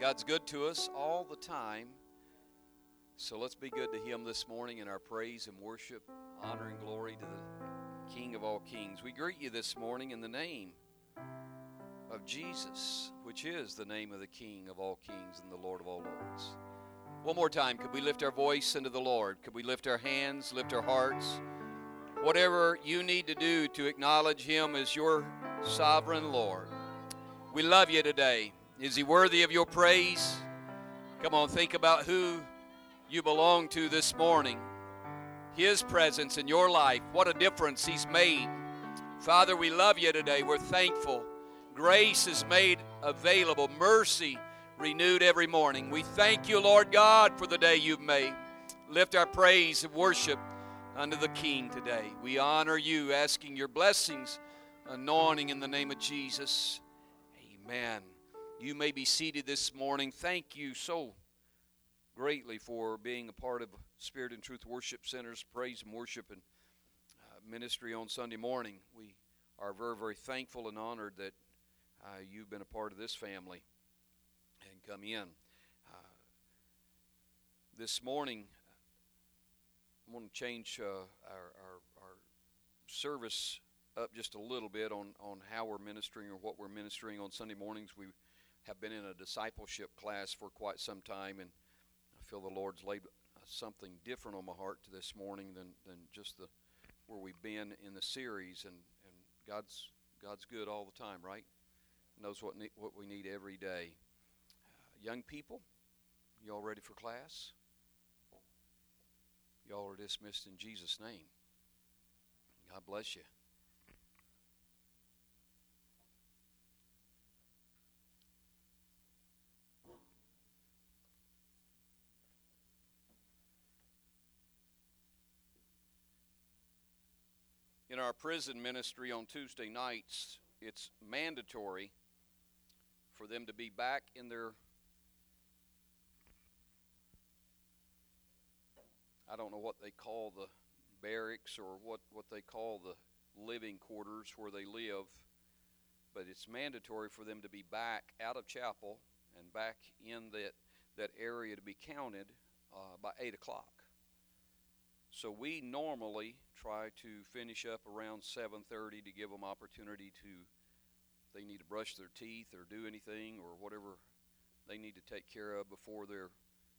God's good to us all the time. So let's be good to Him this morning in our praise and worship, honor and glory to the King of all kings. We greet you this morning in the name of Jesus, which is the name of the King of all kings and the Lord of all lords. One more time, could we lift our voice unto the Lord? Could we lift our hands, lift our hearts? Whatever you need to do to acknowledge Him as your sovereign Lord. We love you today. Is he worthy of your praise? Come on, think about who you belong to this morning. His presence in your life, what a difference He's made. Father, we love you today. We're thankful. Grace is made available, mercy renewed every morning. We thank you, Lord God, for the day you've made. Lift our praise and worship unto the King today. We honor you, asking your blessings, anointing in the name of Jesus. Amen. You may be seated this morning. Thank you so greatly for being a part of Spirit and Truth Worship Center's praise and worship and uh, ministry on Sunday morning. We are very, very thankful and honored that uh, you've been a part of this family and come in. Uh, this morning, I want to change uh, our, our, our service up just a little bit on, on how we're ministering or what we're ministering on Sunday mornings. We have been in a discipleship class for quite some time, and I feel the Lord's laid something different on my heart this morning than, than just the where we've been in the series. And, and God's God's good all the time, right? Knows what ne- what we need every day. Uh, young people, y'all ready for class? Y'all are dismissed in Jesus' name. God bless you. In our prison ministry on Tuesday nights, it's mandatory for them to be back in their I don't know what they call the barracks or what, what they call the living quarters where they live, but it's mandatory for them to be back out of chapel and back in that, that area to be counted uh, by 8 o'clock. So we normally try to finish up around 7:30 to give them opportunity to they need to brush their teeth or do anything or whatever they need to take care of before they're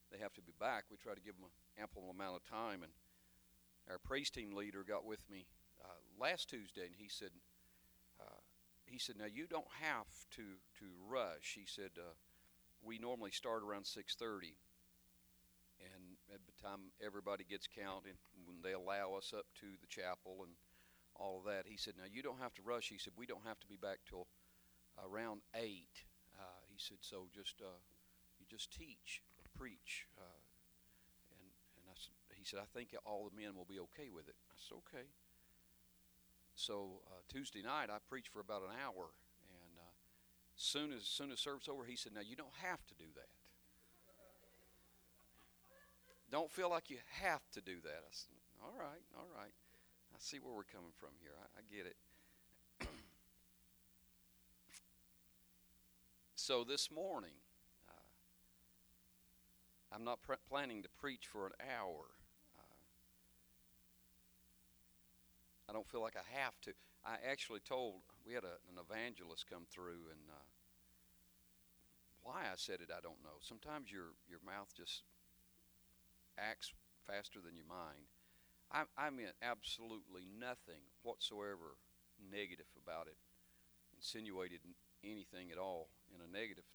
they have to be back. We try to give them an ample amount of time. And our praise team leader got with me uh, last Tuesday, and he said, uh, he said, now you don't have to to rush. He said, uh, we normally start around 6:30 and at the time everybody gets counted, when they allow us up to the chapel and all of that, he said, "Now you don't have to rush." He said, "We don't have to be back till around eight. Uh, he said, "So just uh, you just teach, preach." Uh, and and I, he said, "I think all the men will be okay with it." I said, "Okay." So uh, Tuesday night, I preached for about an hour, and uh, soon as soon as service over, he said, "Now you don't have to do that." Don't feel like you have to do that. I said, all right, all right. I see where we're coming from here. I, I get it. so this morning, uh, I'm not planning to preach for an hour. Uh, I don't feel like I have to. I actually told, we had a, an evangelist come through, and uh, why I said it, I don't know. Sometimes your, your mouth just acts faster than your mind. I, I meant absolutely nothing whatsoever negative about it, insinuated anything at all in a negative.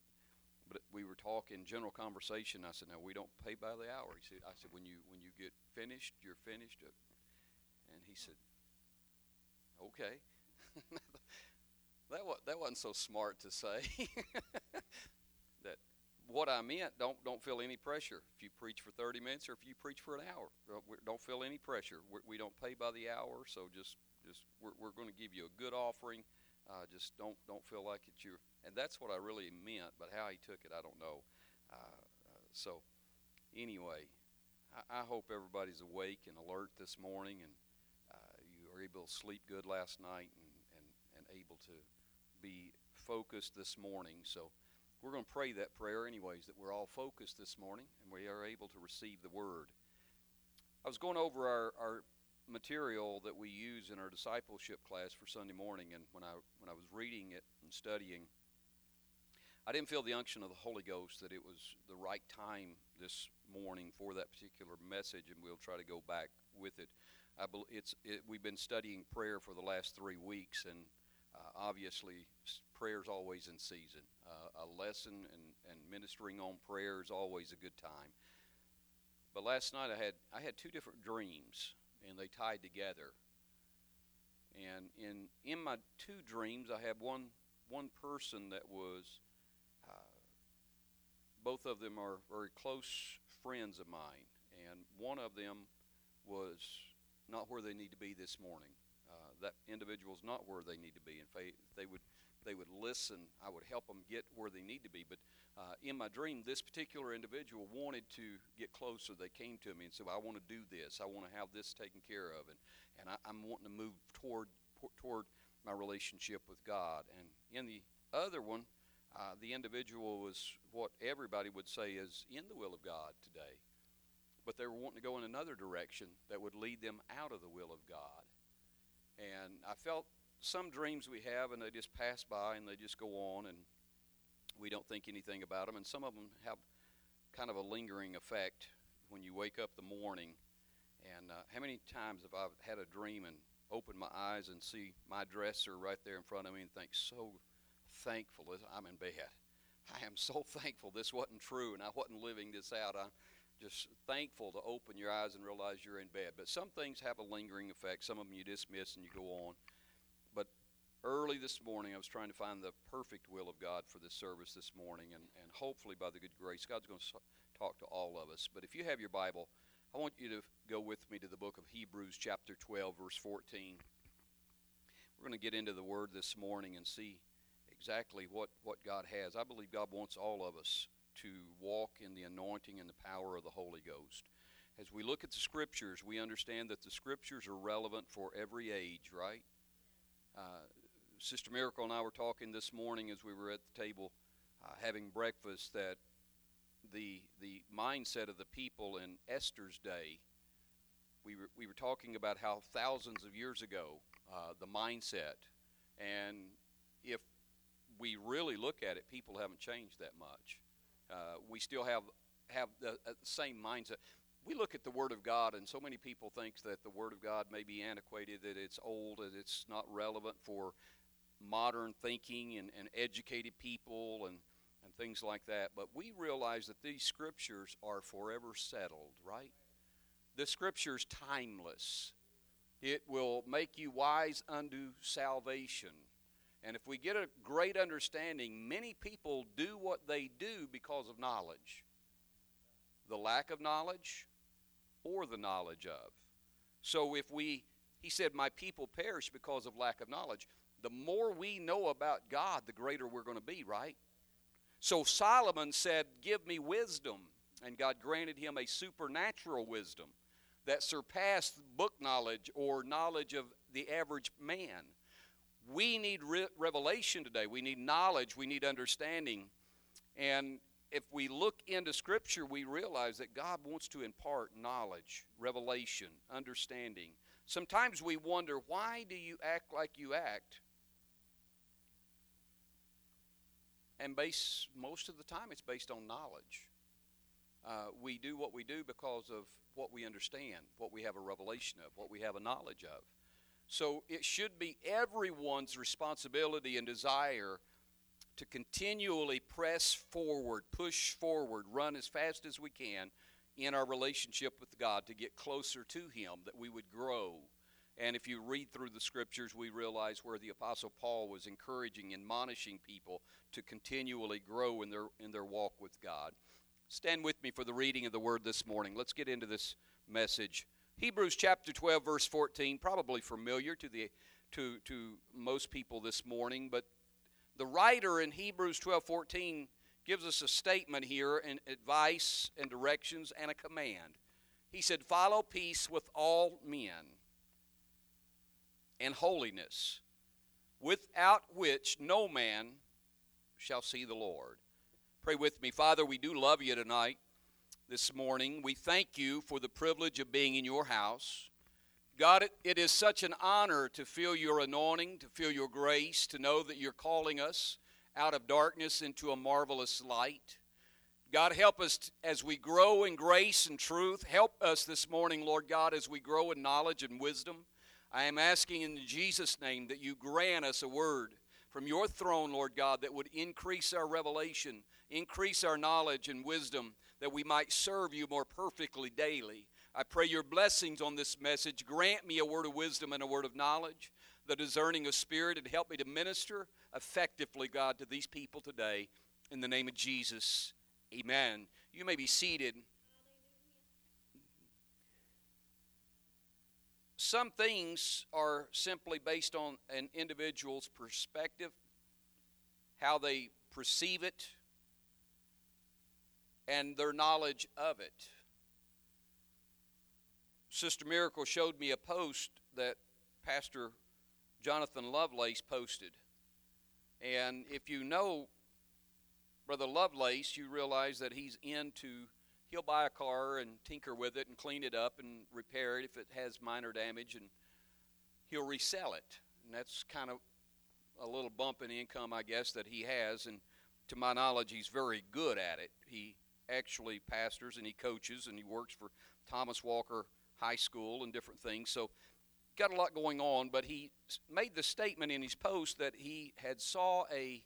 But we were talking general conversation. I said, "Now we don't pay by the hour." He said, "I said when you when you get finished, you're finished." And he said, "Okay." that was that wasn't so smart to say. that what I meant, don't don't feel any pressure. If you preach for 30 minutes or if you preach for an hour, don't feel any pressure. We're, we do not pay by the hour, so just just we're, we're going to give you a good offering. Uh, just don't don't feel like it's your. And that's what I really meant. But how he took it, I don't know. Uh, uh, so anyway, I, I, hope everybody's awake and alert this morning, and uh, you are able to sleep good last night, and and and able to be focused this morning. So we're going to pray that prayer anyways, that we're all focused this morning and we are able to receive the word. I was going over our, our material that we use in our discipleship class for Sunday morning, and when I when I was reading it and studying, I didn't feel the unction of the Holy Ghost that it was the right time this morning for that particular message, and we'll try to go back with it. I bel it's it, we've been studying prayer for the last three weeks, and uh, obviously prayer is always in season. Uh, a lesson and, and ministering on prayer is always a good time. But last night I had I had two different dreams, and they tied together. And in in my two dreams, I had one one person that was both of them are very close friends of mine, and one of them was not where they need to be this morning. That individual is not where they need to be. In fact, they would they would listen. I would help them get where they need to be. But uh, in my dream, this particular individual wanted to get closer. They came to me and said, "I want to do this. I want to have this taken care of, and and I, I'm wanting to move toward toward my relationship with God." And in the other one, uh, the individual was what everybody would say is in the will of God today. But they were wanting to go in another direction that would lead them out of the will of God. And I felt some dreams we have, and they just pass by and they just go on, and we don't think anything about them. And some of them have kind of a lingering effect when you wake up the morning. And uh, how many times have I had a dream and opened my eyes and see my dresser right there in front of me and think, so thankful as I'm in bed. I am so thankful this wasn't true and I wasn't living this out. I'm just thankful to open your eyes and realize you're in bed. But some things have a lingering effect. Some of them you dismiss and you go on. But early this morning, I was trying to find the perfect will of God for this service this morning. And, and hopefully, by the good grace, God's going to talk to all of us. But if you have your Bible, I want you to go with me to the book of Hebrews, chapter 12, verse 14. We're going to get into the Word this morning and see exactly what, what God has. I believe God wants all of us to walk in the anointing and the power of the Holy Ghost. As we look at the Scriptures, we understand that the Scriptures are relevant for every age, right? Uh, Sister Miracle and I were talking this morning as we were at the table uh, having breakfast that the the mindset of the people in Esther's day. We were we were talking about how thousands of years ago uh, the mindset, and if we really look at it, people haven't changed that much. Uh, we still have have the, uh, same mindset. We look at the Word of God, and so many people think that the Word of God may be antiquated, that it's old, that it's not relevant for modern thinking and, and educated people and, and things like that. But we realize that these scriptures are forever settled, right? The scripture's timeless. It will make you wise unto salvation. And if we get a great understanding, many people do what they do because of knowledge the lack of knowledge or the knowledge of. So if we, he said, My people perish because of lack of knowledge. The more we know about God, the greater we're going to be, right? So Solomon said, Give me wisdom. And God granted him a supernatural wisdom that surpassed book knowledge or knowledge of the average man. We need re- revelation today. We need knowledge. We need understanding. And if we look into Scripture, we realize that God wants to impart knowledge, revelation, understanding. Sometimes we wonder, why do you act like you act? And base, most of the time, it's based on knowledge. Uh, we do what we do because of what we understand, what we have a revelation of, what we have a knowledge of. So it should be everyone's responsibility and desire to continually press forward, push forward, run as fast as we can in our relationship with God to get closer to Him, that we would grow. And if you read through the scriptures, we realize where the Apostle Paul was encouraging, and admonishing people to continually grow in their, in their walk with God. Stand with me for the reading of the word this morning. Let's get into this message. Hebrews chapter 12, verse 14, probably familiar to, the, to, to most people this morning, but the writer in Hebrews 12, 14 gives us a statement here and advice and directions and a command. He said, Follow peace with all men and holiness, without which no man shall see the Lord. Pray with me. Father, we do love you tonight, this morning. We thank you for the privilege of being in your house. God, it, it is such an honor to feel your anointing, to feel your grace, to know that you're calling us out of darkness into a marvelous light. God, help us as we grow in grace and truth. Help us this morning, Lord God, as we grow in knowledge and wisdom. I am asking in Jesus' name that you grant us a word from your throne, Lord God, that would increase our revelation Increase our knowledge and wisdom that we might serve you more perfectly daily. I pray your blessings on this message. Grant me a word of wisdom and a word of knowledge, the discerning of spirit, and help me to minister effectively, God, to these people today. In the name of Jesus, amen. You may be seated. Some things are simply based on an individual's perspective, how they perceive it, and their knowledge of it. Sister Miracle showed me a post that Pastor Jonathan Lovelace posted. And if you know Brother Lovelace, you realize that he's into, he'll buy a car and tinker with it and clean it up and repair it if it has minor damage, and he'll resell it. And that's kind of a little bump in income, I guess, that he has. And to my knowledge, he's very good at it. He actually pastors and he coaches and he works for Thomas Walker High School and different things. So got a lot going on, but he made the statement in his post that he had saw a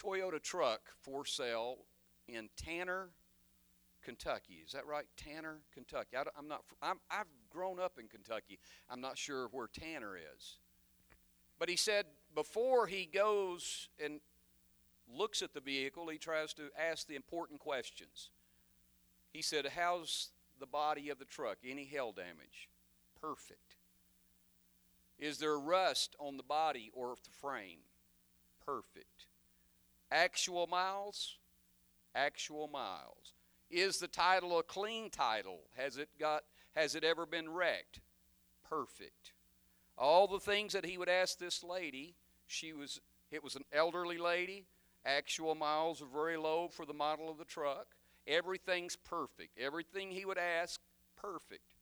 Toyota truck for sale in Tanner, Kentucky. Is that right? Tanner, Kentucky. I am not. I'm, I've grown up in Kentucky. I'm not sure where Tanner is. But he said before he goes and looks at the vehicle, he tries to ask the important questions. He said, How's the body of the truck? Any hail damage? Perfect. Is there rust on the body or the frame? Perfect. Actual miles? Actual miles. Is the title a clean title? Has it got has it ever been wrecked? Perfect. All the things that he would ask this lady, she was it was an elderly lady, Actual miles are very low for the model of the truck. Everything's perfect. Everything he would ask, perfect.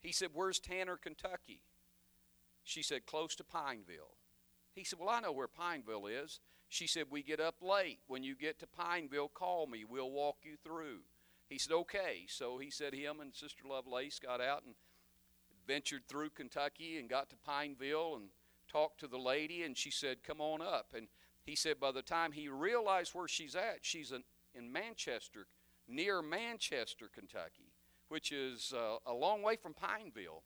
He said, Where's Tanner, Kentucky? She said, Close to Pineville. He said, Well, I know where Pineville is. She said, We get up late. When you get to Pineville, call me. We'll walk you through. He said, Okay. So he said, Him and Sister Lovelace got out and ventured through Kentucky and got to Pineville and talked to the lady, and she said, Come on up. And he said by the time he realized where she's at, she's in Manchester, near Manchester, Kentucky, which is uh, a long way from Pineville.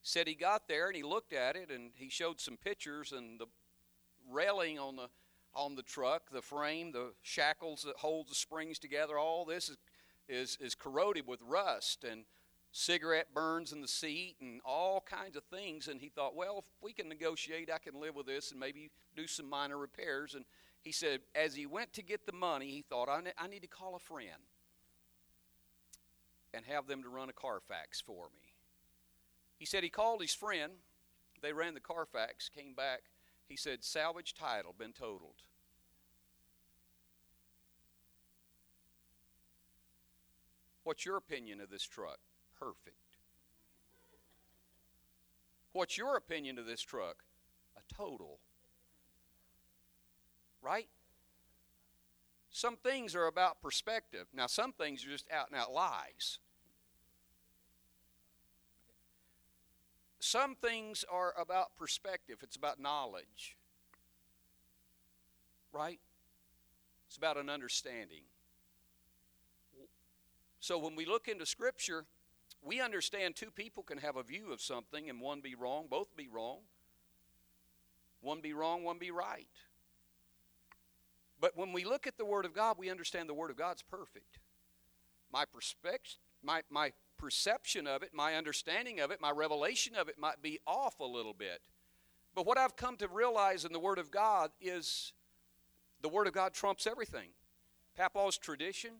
Said he got there and he looked at it and he showed some pictures and the railing on the on the truck, the frame, the shackles that hold the springs together, all this is is, is corroded with rust and cigarette burns in the seat and all kinds of things. And he thought, well, if we can negotiate, I can live with this and maybe do some minor repairs. And he said, as he went to get the money, he thought, I, I need to call a friend and have them to run a Carfax for me. He said he called his friend. They ran the Carfax, came back. He said, salvage title, been totaled. What's your opinion of this truck? Perfect. What's your opinion of this truck? A total. Right? Some things are about perspective. Now, some things are just out and out lies. Some things are about perspective, it's about knowledge. Right? It's about an understanding. So when we look into Scripture, we understand two people can have a view of something and one be wrong, both be wrong. One be wrong, one be right. But when we look at the Word of God, we understand the Word of God's perfect. My, perspective, my, my perception of it, my understanding of it, my revelation of it might be off a little bit. But what I've come to realize in the Word of God is the Word of God trumps everything. Papa's tradition,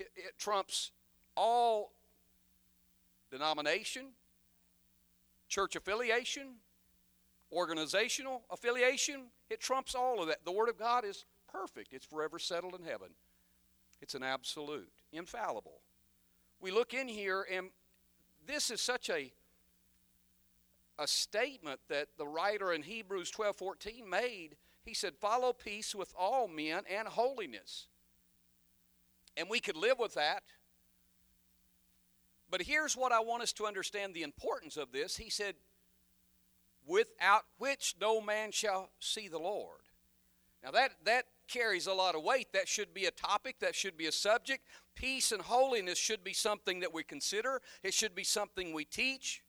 it, it trumps all denomination, church affiliation, organizational affiliation, It trumps all of that. The Word of God is perfect, it's forever settled in heaven. It's an absolute, infallible. We look in here, and this is such a a statement that the writer in Hebrews 12 14 made. He said, Follow peace with all men and holiness. And we could live with that. But here's what I want us to understand the importance of this. He said, Without which no man shall see the Lord. Now that, that carries a lot of weight. That should be a topic, that should be a subject. Peace and holiness should be something that we consider, it should be something we teach.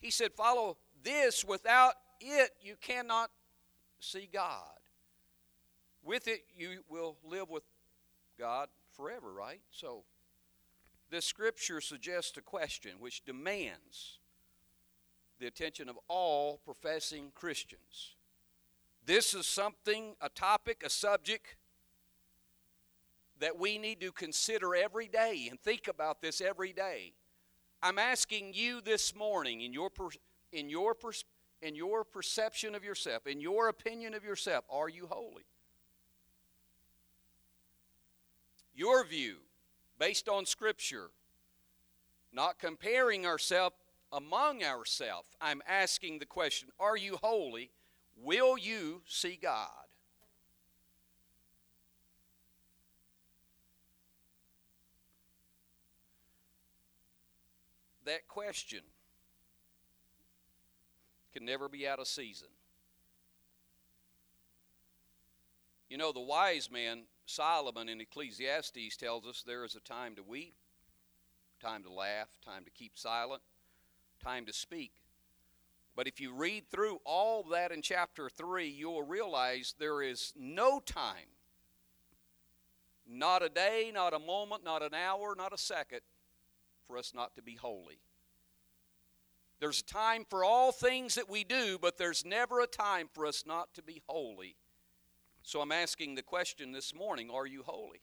He said, Follow this. Without it, you cannot see God. With it, you will live with God forever, right? So, this scripture suggests a question which demands the attention of all professing Christians. This is something, a topic, a subject that we need to consider every day and think about this every day. I'm asking you this morning, in your, in, your in your perception of yourself, in your opinion of yourself, are you holy? Your view, based on Scripture, not comparing ourselves among ourselves. I'm asking the question Are you holy? Will you see God? that question can never be out of season. You know, the wise man, Solomon in Ecclesiastes, tells us there is a time to weep, time to laugh, time to keep silent, time to speak. But if you read through all that in chapter 3, you'll realize there is no time, not a day, not a moment, not an hour, not a second, for us not to be holy. There's a time for all things that we do, but there's never a time for us not to be holy. So I'm asking the question this morning are you holy?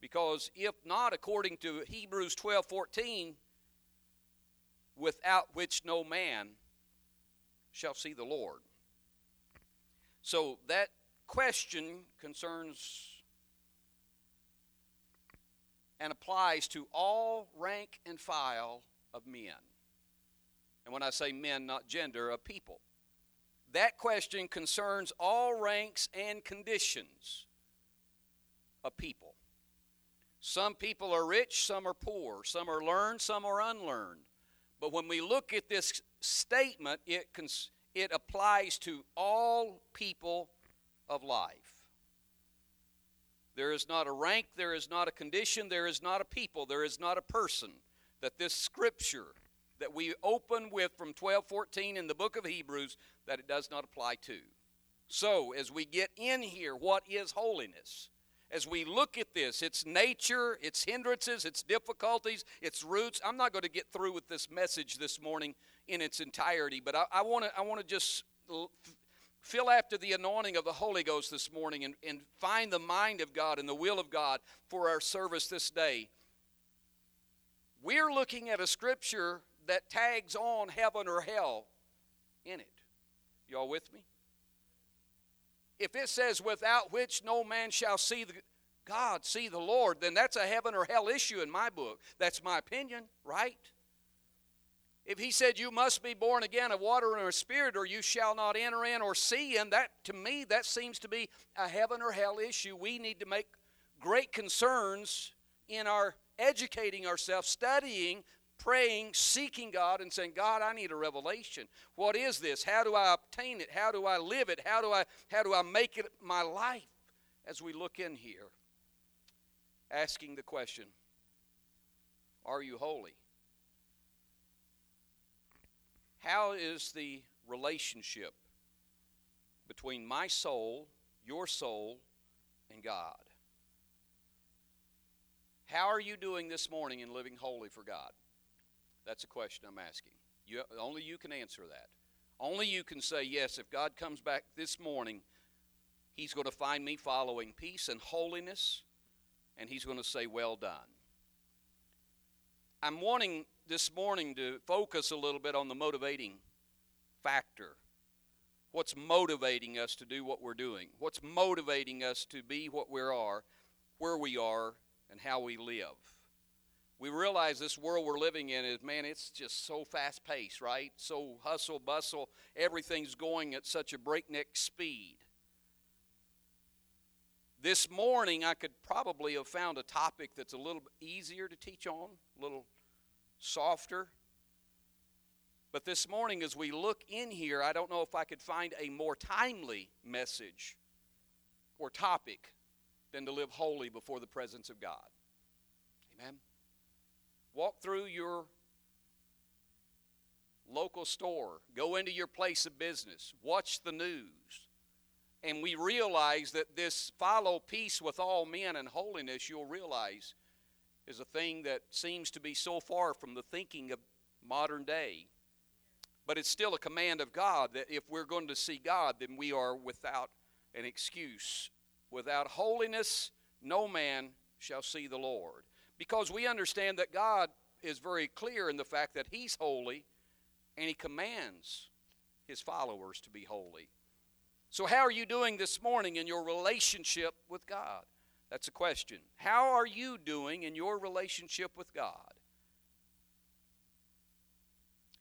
Because if not, according to Hebrews 12 14, without which no man shall see the Lord. So that question concerns and applies to all rank and file of men. And when I say men, not gender, of people. That question concerns all ranks and conditions of people. Some people are rich, some are poor, some are learned, some are unlearned. But when we look at this statement, it, cons- it applies to all people of life. There is not a rank, there is not a condition, there is not a people, there is not a person that this scripture that we open with from 1214 in the book of Hebrews that it does not apply to. So, as we get in here, what is holiness? As we look at this, its nature, its hindrances, its difficulties, its roots. I'm not going to get through with this message this morning in its entirety, but I want to I want to just Feel after the anointing of the Holy Ghost this morning and, and find the mind of God and the will of God for our service this day. We're looking at a scripture that tags on heaven or hell in it. Y'all with me? If it says, without which no man shall see the, God, see the Lord, then that's a heaven or hell issue in my book. That's my opinion, right? If he said, You must be born again of water and of spirit, or you shall not enter in or see in, that to me, that seems to be a heaven or hell issue. We need to make great concerns in our educating ourselves, studying, praying, seeking God, and saying, God, I need a revelation. What is this? How do I obtain it? How do I live it? How do I how do I make it my life? As we look in here, asking the question, Are you holy? How is the relationship between my soul, your soul, and God? How are you doing this morning in living holy for God? That's a question I'm asking. You, only you can answer that. Only you can say, yes, if God comes back this morning, He's going to find me following peace and holiness, and He's going to say, well done. I'm wanting this morning to focus a little bit on the motivating factor. What's motivating us to do what we're doing? What's motivating us to be what we are, where we are, and how we live? We realize this world we're living in is, man, it's just so fast paced, right? So hustle, bustle, everything's going at such a breakneck speed. This morning, I could probably have found a topic that's a little easier to teach on, a little softer. But this morning, as we look in here, I don't know if I could find a more timely message or topic than to live holy before the presence of God. Amen. Walk through your local store, go into your place of business, watch the news, and we realize that this follow peace with all men and holiness, you'll realize, is a thing that seems to be so far from the thinking of modern day. But it's still a command of God that if we're going to see God, then we are without an excuse. Without holiness, no man shall see the Lord. Because we understand that God is very clear in the fact that He's holy and He commands His followers to be holy. So, how are you doing this morning in your relationship with God? That's a question. How are you doing in your relationship with God?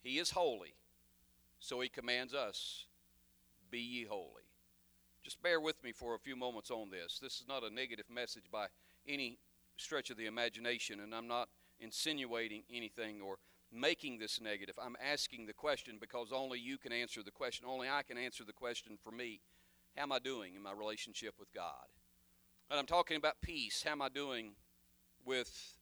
He is holy. So he commands us, Be ye holy. Just bear with me for a few moments on this. This is not a negative message by any stretch of the imagination, and I'm not insinuating anything or making this negative. I'm asking the question because only you can answer the question. Only I can answer the question for me. How am I doing in my relationship with God? And I'm talking about peace. How am I doing with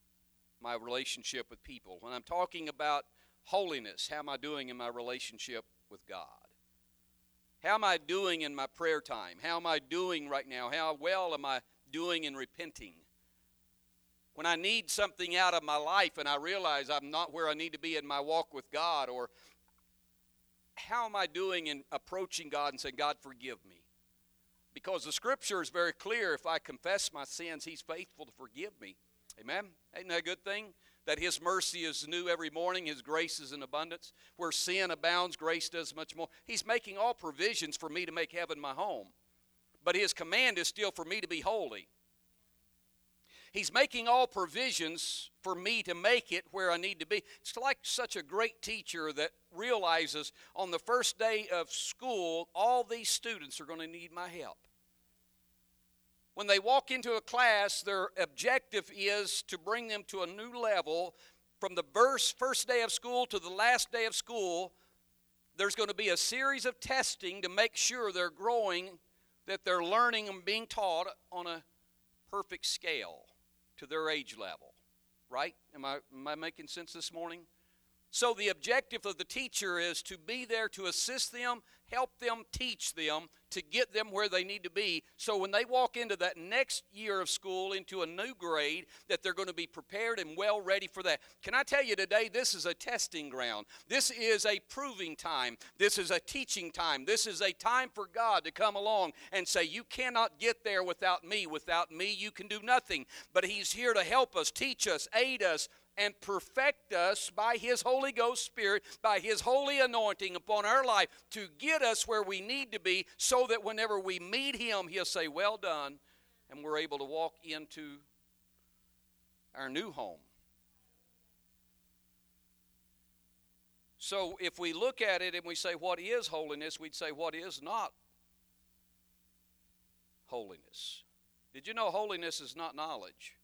my relationship with people? When I'm talking about holiness, how am I doing in my relationship with God? How am I doing in my prayer time? How am I doing right now? How well am I doing in repenting? When I need something out of my life and I realize I'm not where I need to be in my walk with God, or how am I doing in approaching God and saying, God, forgive me? Because the scripture is very clear if I confess my sins, He's faithful to forgive me. Amen? Ain't that a good thing? that His mercy is new every morning, His grace is in abundance. Where sin abounds, grace does much more. He's making all provisions for me to make heaven my home. But His command is still for me to be holy. He's making all provisions for me to make it where I need to be. It's like such a great teacher that realizes on the first day of school, all these students are going to need my help. When they walk into a class, their objective is to bring them to a new level. From the first day of school to the last day of school, there's going to be a series of testing to make sure they're growing, that they're learning and being taught on a perfect scale to their age level. Right? Am I, am I making sense this morning? So, the objective of the teacher is to be there to assist them, help them, teach them to get them where they need to be. So, when they walk into that next year of school, into a new grade, that they're going to be prepared and well ready for that. Can I tell you today, this is a testing ground. This is a proving time. This is a teaching time. This is a time for God to come along and say, You cannot get there without me. Without me, you can do nothing. But He's here to help us, teach us, aid us, and perfect us by His Holy Ghost Spirit, by His holy anointing upon our life to get us where we need to be so that whenever we meet Him, He'll say, Well done, and we're able to walk into our new home. So if we look at it and we say, What is holiness? we'd say, What is not holiness? Did you know holiness is not knowledge?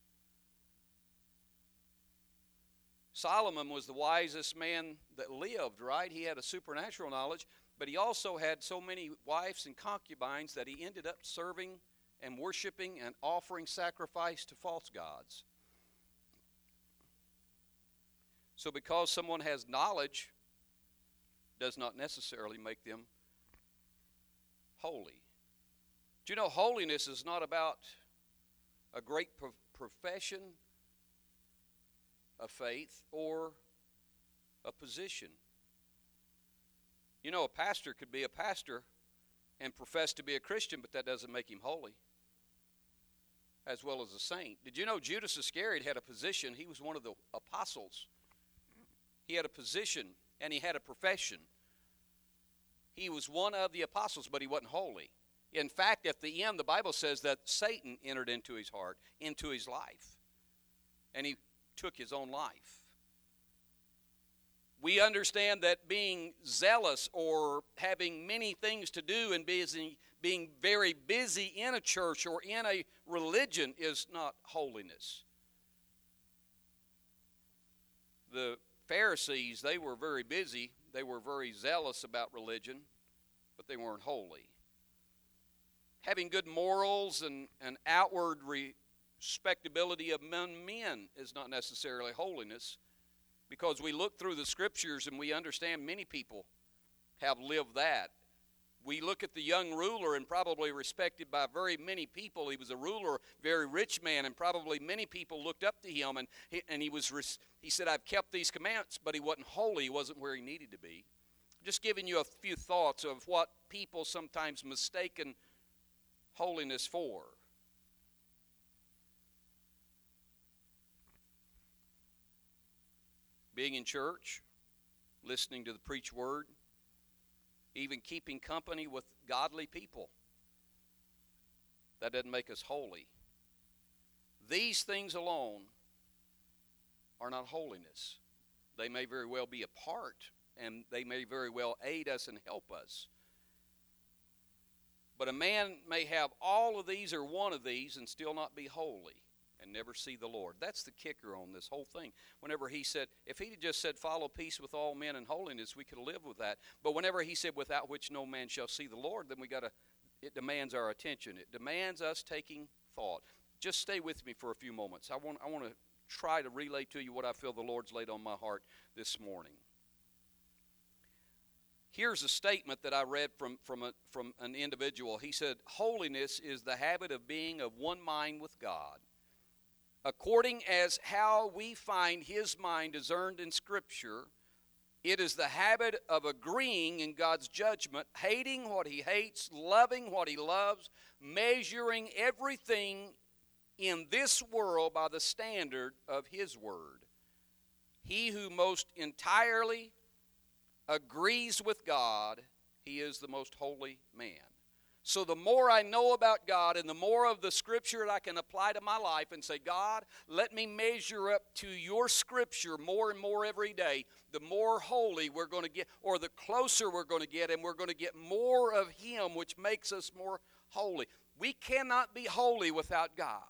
Solomon was the wisest man that lived, right? He had a supernatural knowledge, but he also had so many wives and concubines that he ended up serving and worshiping and offering sacrifice to false gods. So, because someone has knowledge, does not necessarily make them holy. Do you know holiness is not about a great profession a faith or a position. You know, a pastor could be a pastor and profess to be a Christian, but that doesn't make him holy, as well as a saint. Did you know Judas Iscariot had a position? He was one of the apostles. He had a position and he had a profession. he was one of the apostles, but he wasn't holy. In fact, at the end, the Bible says that Satan entered into his heart, into his life, and he took his own life. We understand that being zealous or having many things to do and busy, being very busy in a church or in a religion is not holiness. The Pharisees, they were very busy, they were very zealous about religion, but they weren't holy. Having good morals and, and outward respectability among men is not necessarily holiness because we look through the scriptures and we understand many people have lived that. We look at the young ruler and probably respected by very many people. He was a ruler, very rich man, and probably many people looked up to him. And he, and he was he said, "I've kept these commandments," but he wasn't holy. He wasn't where he needed to be. Just giving you a few thoughts of what people sometimes mistaken holiness for. Being in church, listening to the preach word, even keeping company with godly people. That doesn't make us holy. These things alone are not holiness. They may very well be a part, and they may very well aid us and help us. But a man may have all of these or one of these and still not be holy and never see the Lord. That's the kicker on this whole thing. Whenever he said, if he had just said, follow peace with all men and holiness, we could live with that. But whenever he said, without which no man shall see the Lord, then we got to, it demands our attention. It demands us taking thought. Just stay with me for a few moments. I want, I want to try to relay to you what I feel the Lord's laid on my heart this morning. Here's a statement that I read from, from, a, from an individual. He said, Holiness is the habit of being of one mind with God according as how we find his mind discerned in Scripture, it is the habit of agreeing in God's judgment, hating what he hates, loving what he loves, measuring everything in this world by the standard of his word. He who most entirely agrees with God, he is the most holy man. So the more I know about God and the more of the scripture that I can apply to my life and say, God, let me measure up to your scripture more and more every day, the more holy we're going to get, or the closer we're going to get, and we're going to get more of Him, which makes us more holy. We cannot be holy without God.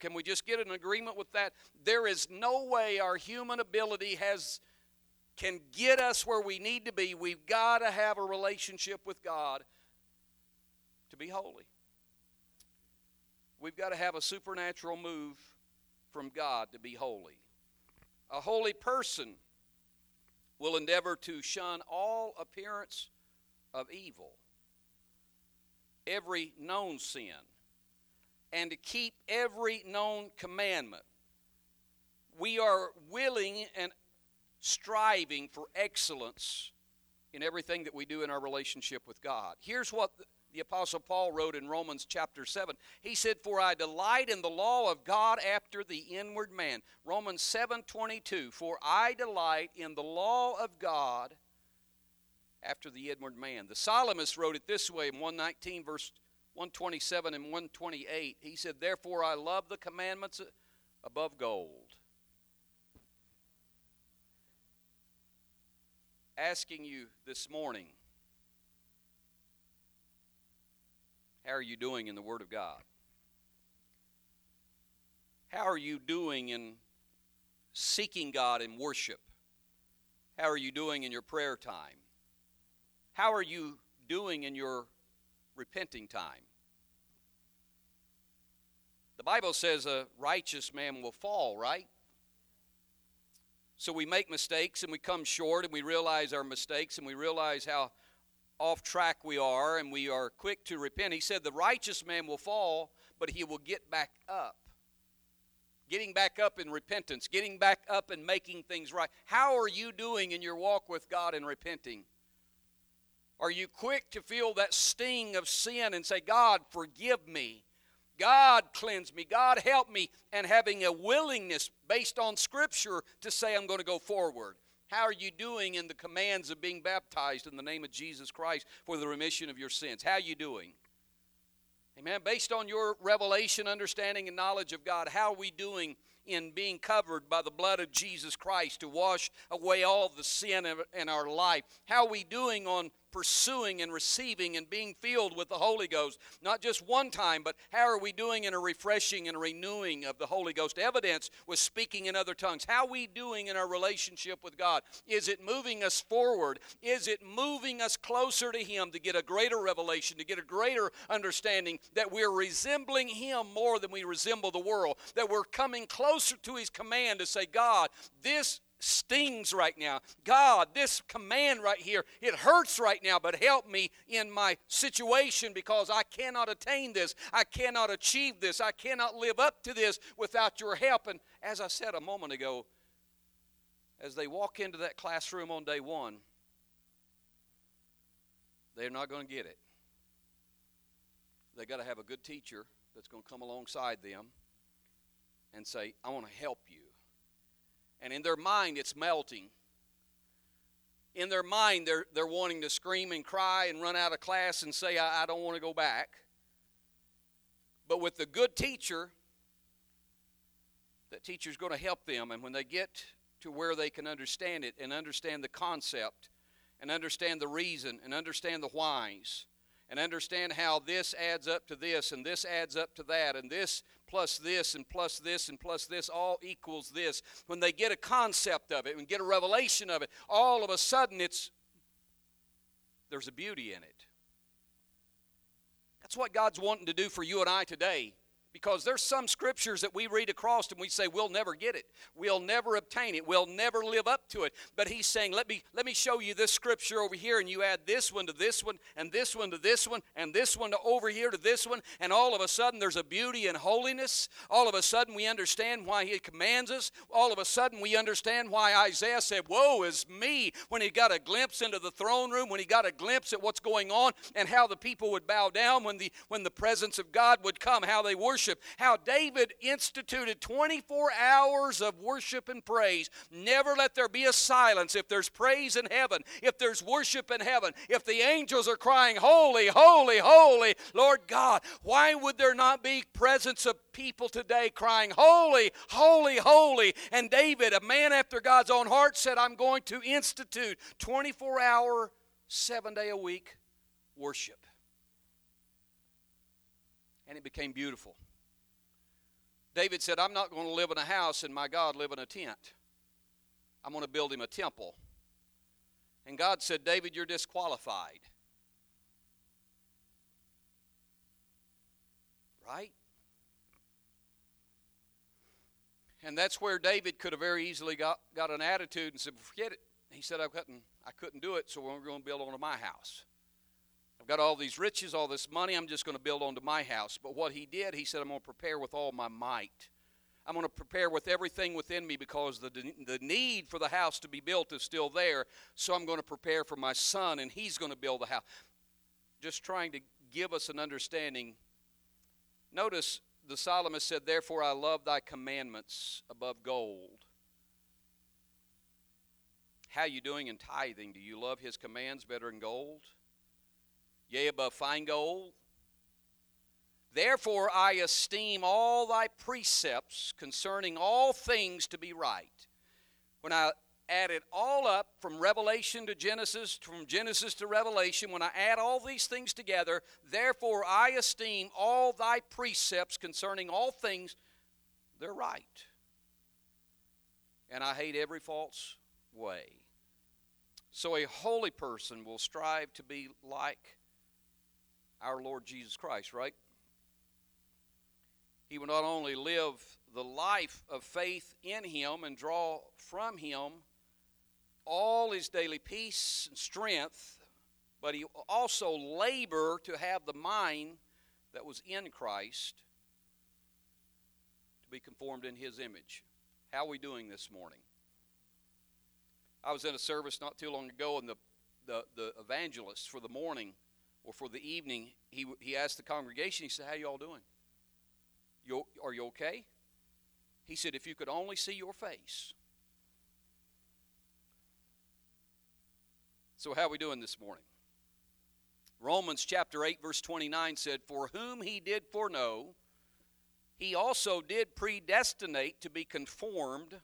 Can we just get an agreement with that? There is no way our human ability has can get us where we need to be. We've got to have a relationship with God be holy. We've got to have a supernatural move from God to be holy. A holy person will endeavor to shun all appearance of evil, every known sin, and to keep every known commandment. We are willing and striving for excellence in everything that we do in our relationship with God. Here's what the Apostle Paul wrote in Romans chapter 7. He said, For I delight in the law of God after the inward man. Romans 7 22. For I delight in the law of God after the inward man. The psalmist wrote it this way in 119, verse 127 and 128. He said, Therefore I love the commandments above gold. Asking you this morning, How are you doing in the Word of God? How are you doing in seeking God in worship? How are you doing in your prayer time? How are you doing in your repenting time? The Bible says a righteous man will fall, right? So we make mistakes and we come short and we realize our mistakes and we realize how off track we are and we are quick to repent. He said, The righteous man will fall, but he will get back up. Getting back up in repentance, getting back up and making things right. How are you doing in your walk with God and repenting? Are you quick to feel that sting of sin and say, God, forgive me? God, cleanse me. God, help me. And having a willingness based on Scripture to say, I'm going to go forward. How are you doing in the commands of being baptized in the name of Jesus Christ for the remission of your sins? How are you doing? Amen. Based on your revelation, understanding, and knowledge of God, how are we doing in being covered by the blood of Jesus Christ to wash away all the sin in our life? How are we doing on pursuing and receiving and being filled with the Holy Ghost. Not just one time, but how are we doing in a refreshing and renewing of the Holy Ghost? Evidence was speaking in other tongues. How are we doing in our relationship with God? Is it moving us forward? Is it moving us closer to Him to get a greater revelation, to get a greater understanding that we're resembling Him more than we resemble the world? That we're coming closer to His command to say, God, this stings right now. God, this command right here, it hurts right now, but help me in my situation because I cannot attain this. I cannot achieve this. I cannot live up to this without your help. And as I said a moment ago, as they walk into that classroom on day one, they're not going to get it. They got to have a good teacher that's going to come alongside them and say, I want to help you. And in their mind, it's melting. In their mind, they're, they're wanting to scream and cry and run out of class and say, I, I don't want to go back. But with the good teacher, that teacher's going to help them. And when they get to where they can understand it and understand the concept and understand the reason and understand the whys and understand how this adds up to this and this adds up to that and this plus this and plus this and plus this all equals this. When they get a concept of it and get a revelation of it, all of a sudden it's there's a beauty in it. That's what God's wanting to do for you and I today. Because there's some scriptures that we read across and we say we'll never get it. We'll never obtain it. We'll never live up to it. But he's saying, let me let me show you this scripture over here, and you add this one to this one, and this one to this one, and this one to over here to this one, and all of a sudden there's a beauty and holiness. All of a sudden we understand why he commands us. All of a sudden we understand why Isaiah said, Woe is me, when he got a glimpse into the throne room, when he got a glimpse at what's going on, and how the people would bow down when the when the presence of God would come, how they worship worship, how David instituted 24 hours of worship and praise. Never let there be a silence if there's praise in heaven, if there's worship in heaven, if the angels are crying, Holy, holy, holy, Lord God. Why would there not be presence of people today crying, Holy, holy, holy? And David, a man after God's own heart, said, I'm going to institute 24 hour, seven day a week worship. And it became beautiful. David said, I'm not going to live in a house and my God live in a tent. I'm going to build him a temple. And God said, David, you're disqualified. Right? And that's where David could have very easily got, got an attitude and said, forget it. He said, I couldn't, I couldn't do it, so we're going to build onto my house. Got all these riches, all this money, I'm just going to build onto my house. But what he did, he said, I'm going to prepare with all my might. I'm going to prepare with everything within me because the, the need for the house to be built is still there. So I'm going to prepare for my son, and he's going to build the house. Just trying to give us an understanding. Notice the psalmist said, Therefore I love thy commandments above gold. How you doing in tithing? Do you love his commands better than gold? Yea, above fine gold. Therefore I esteem all thy precepts concerning all things to be right. When I add it all up from Revelation to Genesis, from Genesis to Revelation, when I add all these things together, therefore I esteem all thy precepts concerning all things, they're right. And I hate every false way. So a holy person will strive to be like our Lord Jesus Christ, right? He will not only live the life of faith in Him and draw from Him all his daily peace and strength, but he also labor to have the mind that was in Christ to be conformed in his image. How are we doing this morning? I was in a service not too long ago, and the, the, the evangelist for the morning or for the evening, he, he asked the congregation, he said, How you all doing? You, are you okay? He said, If you could only see your face. So, how are we doing this morning? Romans chapter 8, verse 29 said, For whom he did foreknow, he also did predestinate to be conformed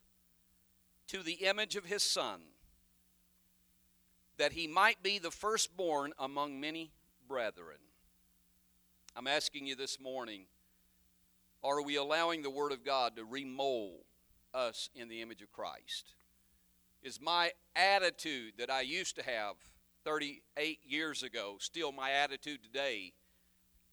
to the image of his Son, that he might be the firstborn among many brethren. I'm asking you this morning are we allowing the Word of God to remold us in the image of Christ? Is my attitude that I used to have 38 years ago still my attitude today?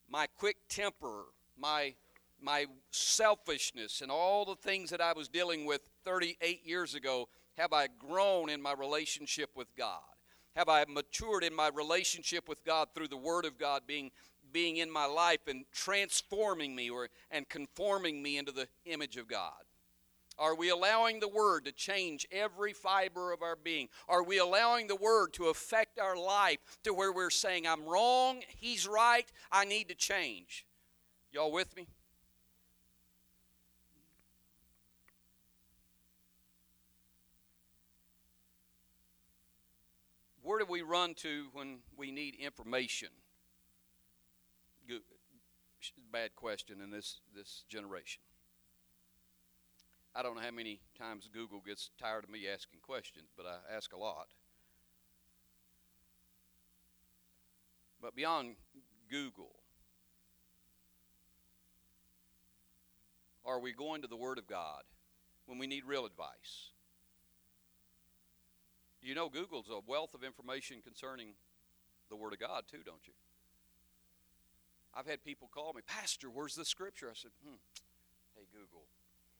My quick temper, my my selfishness and all the things that I was dealing with 38 years ago, have I grown in my relationship with God? Have I matured in my relationship with God through the Word of God being, being in my life and transforming me or, and conforming me into the image of God? Are we allowing the Word to change every fiber of our being? Are we allowing the Word to affect our life to where we're saying, I'm wrong, He's right, I need to change? Y'all with me? Where do we run to when we need information? Good, bad question in this, this generation. I don't know how many times Google gets tired of me asking questions, but I ask a lot. But beyond Google, are we going to the Word of God when we need real advice? You know, Google's a wealth of information concerning the Word of God, too, don't you? I've had people call me, Pastor, where's the scripture? I said, hmm, hey, Google.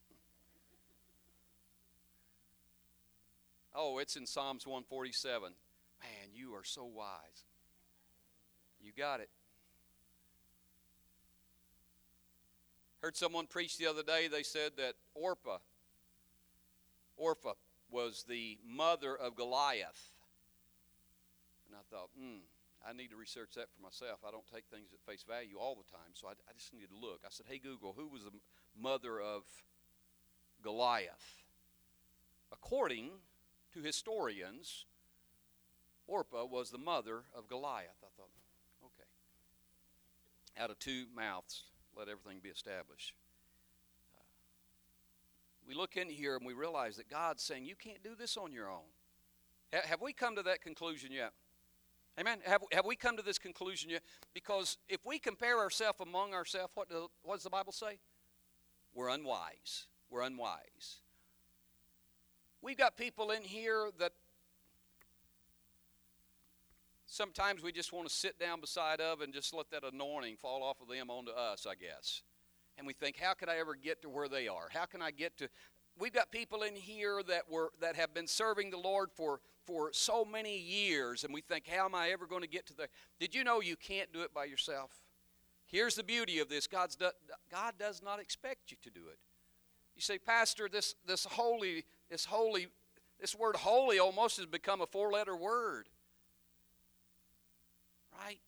oh, it's in Psalms 147. Man, you are so wise. You got it. Heard someone preach the other day, they said that Orpah, Orpah was the mother of Goliath. And I thought, hmm, I need to research that for myself. I don't take things at face value all the time, so I, I just needed to look. I said, hey, Google, who was the mother of Goliath? According to historians, Orpah was the mother of Goliath. I thought, okay. Out of two mouths, let everything be established we look in here and we realize that God's saying, You can't do this on your own. have we come to that conclusion yet? Amen. Have, have we come to this conclusion yet? Because if we compare ourselves among ourselves, what, what does the Bible say? We're unwise. We're unwise. We've got people in here that sometimes we just want to sit down beside of and just let that anointing fall off of them onto us, I guess and we think, how could I ever get to where they are? How can I get to We've got people in here that were that have been serving the Lord for for so many years and we think, how am I ever going to get to the Did you know you can't do it by yourself? Here's the beauty of this. God's God does not expect you to do it. You say, Pastor, this this holy this holy this word holy almost has become a four-letter word. Right?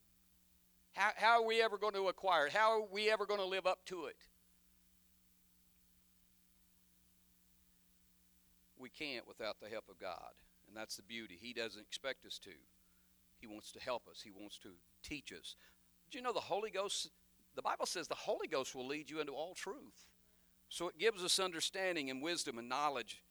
How, how are we ever going to acquire it? How are we ever going to live up to it? We can't without the help of God. And that's the beauty. He doesn't expect us to. He wants to help us, He wants to teach us. Did you know the Holy Ghost? The Bible says the Holy Ghost will lead you into all truth. So it gives us understanding and wisdom and knowledge.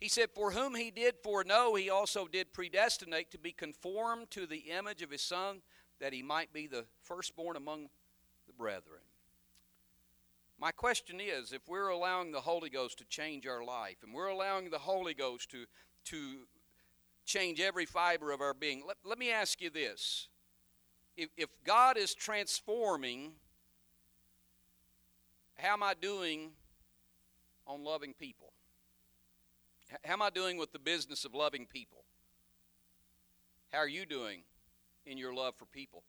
He said, For whom he did foreknow, he also did predestinate to be conformed to the image of his Son, that he might be the firstborn among the brethren. My question is if we're allowing the Holy Ghost to change our life and we're allowing the Holy Ghost to, to change every fiber of our being, let, let me ask you this. If, if God is transforming, how am I doing on loving people? How am I doing with the business of loving people? How are you doing in your love for people.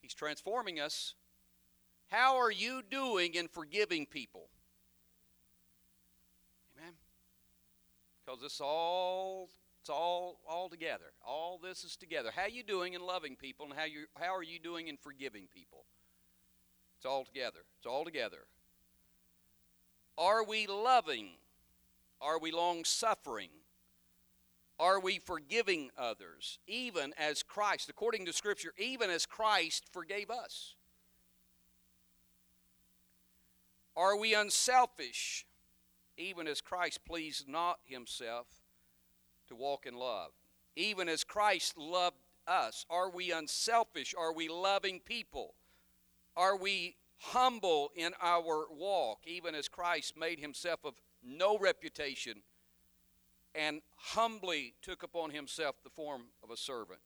He's transforming us. How are you doing in forgiving people? Amen. Because it's all it's all all together. All this is together. How you doing in loving people and how you how are you doing in forgiving people? It's all together. It's all together. Are we loving? Are we long suffering? Are we forgiving others, even as Christ, according to Scripture, even as Christ forgave us? Are we unselfish, even as Christ pleased not himself to walk in love? Even as Christ loved us? Are we unselfish? Are we loving people? Are we humble in our walk, even as Christ made himself of no reputation and humbly took upon himself the form of a servant.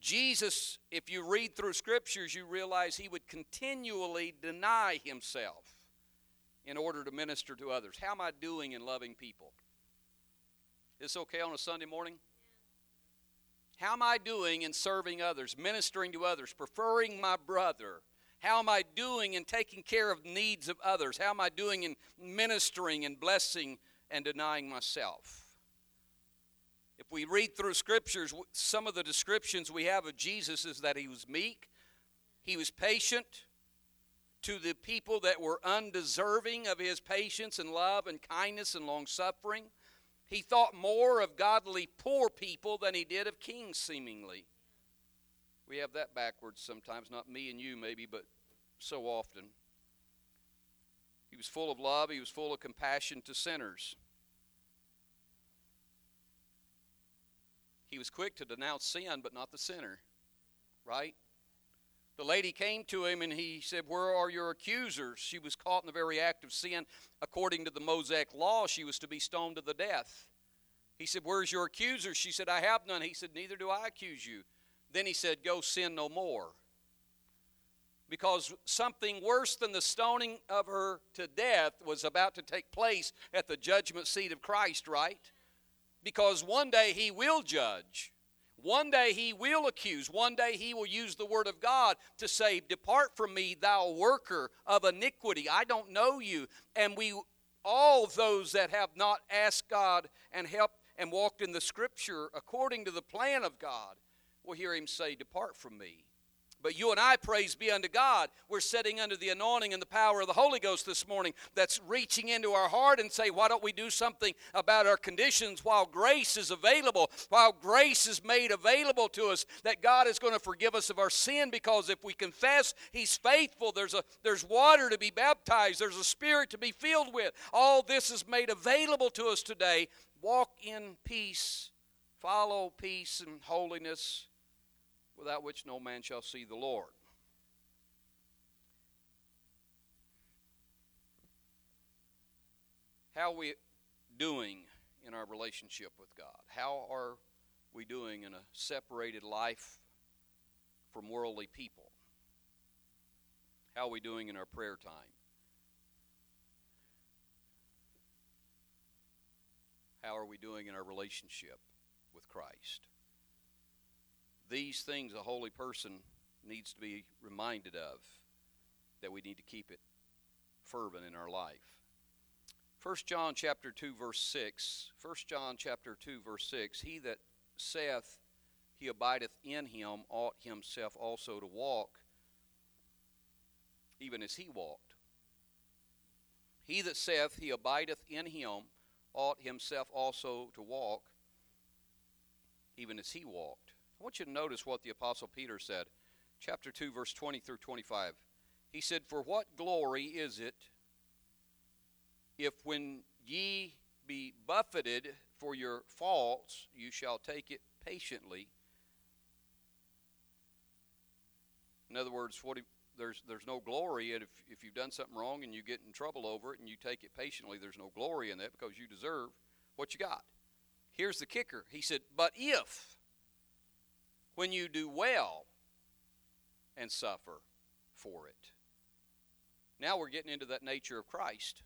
Jesus, if you read through scriptures, you realize he would continually deny himself in order to minister to others. How am I doing in loving people? Is okay on a Sunday morning? How am I doing in serving others, ministering to others, preferring my brother? How am I doing in taking care of needs of others? How am I doing in ministering and blessing and denying myself. If we read through scriptures, some of the descriptions we have of Jesus is that he was meek, he was patient to the people that were undeserving of his patience and love and kindness and long suffering. He thought more of godly poor people than he did of kings, seemingly. We have that backwards sometimes, not me and you, maybe, but so often. He was full of love, he was full of compassion to sinners. He was quick to denounce sin, but not the sinner, right? The lady came to him and he said, Where are your accusers? She was caught in the very act of sin. According to the Mosaic law, she was to be stoned to the death. He said, Where's your accusers? She said, I have none. He said, Neither do I accuse you. Then he said, Go sin no more because something worse than the stoning of her to death was about to take place at the judgment seat of Christ, right? Because one day he will judge. One day he will accuse. One day he will use the word of God to say, Depart from me, thou worker of iniquity. I don't know you. And we, all those that have not asked God and helped and walked in the scripture according to the plan of God, will hear him say, Depart from me. But you and I, praise be unto God, we're sitting under the anointing and the power of the Holy Ghost this morning that's reaching into our heart and say, why don't we do something about our conditions while grace is available, while grace is made available to us, that God is going to forgive us of our sin because if we confess He's faithful, there's, a, there's water to be baptized, there's a spirit to be filled with. All this is made available to us today. Walk in peace, follow peace and holiness without which no man shall see the Lord. How are we doing in our relationship with God? How are we doing in a separated life from worldly people? How are we doing in our prayer time? How are we doing in our relationship with Christ? These things a holy person needs to be reminded of, that we need to keep it fervent in our life. 1 John chapter 2 verse 6. 1 John chapter 2 verse 6. He that saith he abideth in him ought himself also to walk even as he walked. He that saith he abideth in him ought himself also to walk even as he walked. I want you to notice what the Apostle Peter said, chapter 2, verse 20 through 25. He said, For what glory is it if when ye be buffeted for your faults, you shall take it patiently? In other words, what if, there's there's no glory if if you've done something wrong and you get in trouble over it and you take it patiently. There's no glory in that because you deserve what you got. Here's the kicker. He said, "But if when you do well and suffer for it. Now we're getting into that nature of Christ.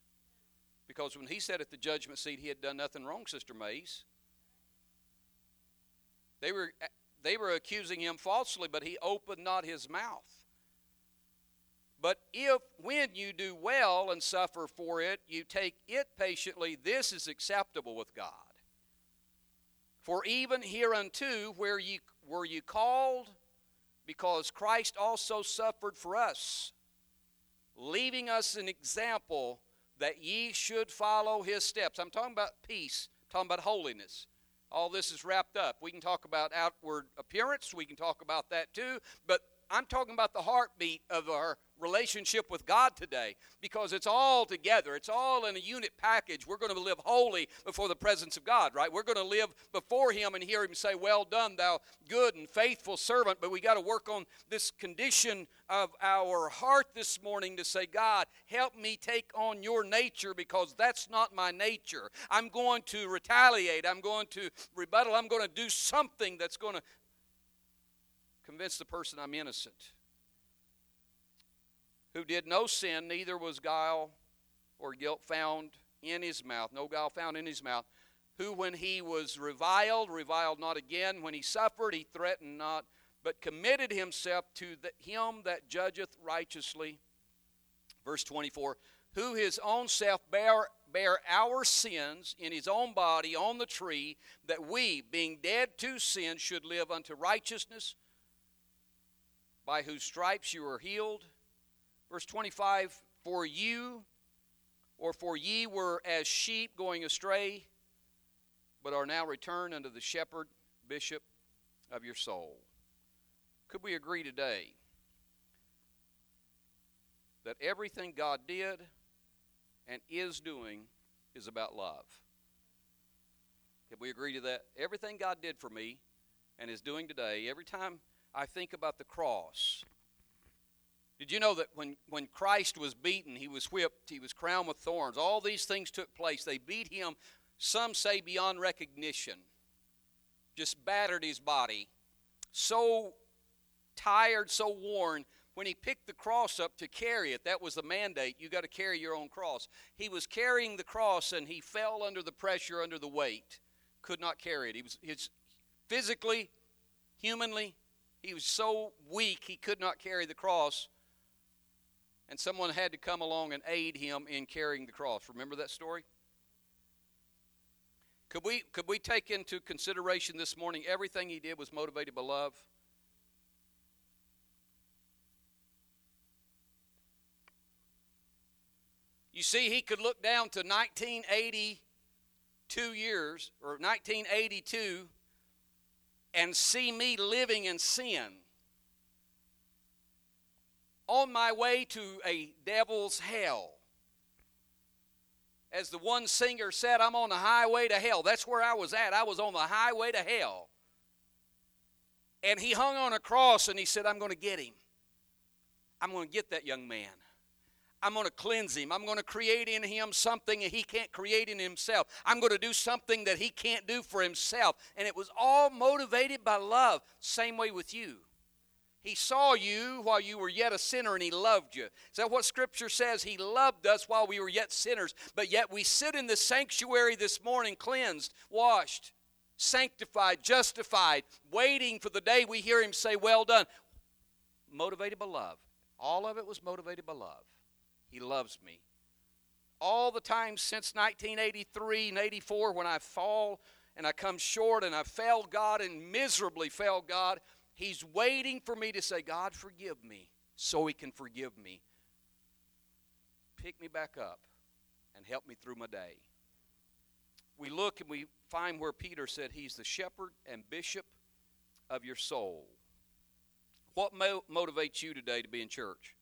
Because when he said at the judgment seat he had done nothing wrong, Sister Mays, they were, they were accusing him falsely, but he opened not his mouth. But if, when you do well and suffer for it, you take it patiently, this is acceptable with God. For even hereunto, where ye were you called? Because Christ also suffered for us, leaving us an example that ye should follow his steps. I'm talking about peace, I'm talking about holiness. all this is wrapped up. We can talk about outward appearance, we can talk about that too, but I'm talking about the heartbeat of our relationship with God today because it's all together. It's all in a unit package. We're going to live holy before the presence of God, right? We're going to live before Him and hear Him say, Well done, thou good and faithful servant. But we got to work on this condition of our heart this morning to say, God, help me take on your nature because that's not my nature. I'm going to retaliate. I'm going to rebuttal. I'm going to do something that's going to convince the person I'm innocent. Who did no sin, neither was guile or guilt found in his mouth, no guile found in his mouth. Who, when he was reviled, reviled not again. When he suffered, he threatened not, but committed himself to the, him that judgeth righteously. Verse 24 Who his own self bare, our sins in his own body on the tree, that we, being dead to sin, should live unto righteousness by whose stripes you are healed. Verse 25 For you, or for ye were as sheep going astray, but are now returned unto the shepherd, bishop of your soul. Could we agree today that everything God did and is doing is about love? Can we agree to that? Everything God did for me and is doing today, every time I think about the cross. Did you know that when, when Christ was beaten, he was whipped, he was crowned with thorns, all these things took place. They beat him, some say beyond recognition, just battered his body. So tired, so worn. When he picked the cross up to carry it, that was the mandate. You got to carry your own cross. He was carrying the cross and he fell under the pressure, under the weight. Could not carry it. He was his, physically, humanly, he was so weak he could not carry the cross. And someone had to come along and aid him in carrying the cross. Remember that story? Could we, could we take into consideration this morning everything he did was motivated by love? You see, he could look down to 1982 years, or 1982, and see me living in sin on my way to a devil's hell. As the one singer said, I'm on the highway to hell. That's where I was at. I was on the highway to hell. And he hung on a cross and he said, I'm going to get him. I'm going to get that young man. I'm going to cleanse him. I'm going to create in him something that he can't create in himself. I'm going to do something that he can't do for himself. And it was all motivated by love. Same way with you. He saw you while you were yet a sinner and he loved you. Is that what Scripture says? He loved us while we were yet sinners. But yet we sit in the sanctuary this morning, cleansed, washed, sanctified, justified, waiting for the day we hear him say, Well done. Motivated by love. All of it was motivated by love. He loves me. All the time since 1983 and 84, when I fall and I come short and I fail God and miserably fail God, He's waiting for me to say, God, forgive me, so He can forgive me. Pick me back up and help me through my day. We look and we find where Peter said he's the shepherd and bishop of your soul. What mo- motivates you today to be in church?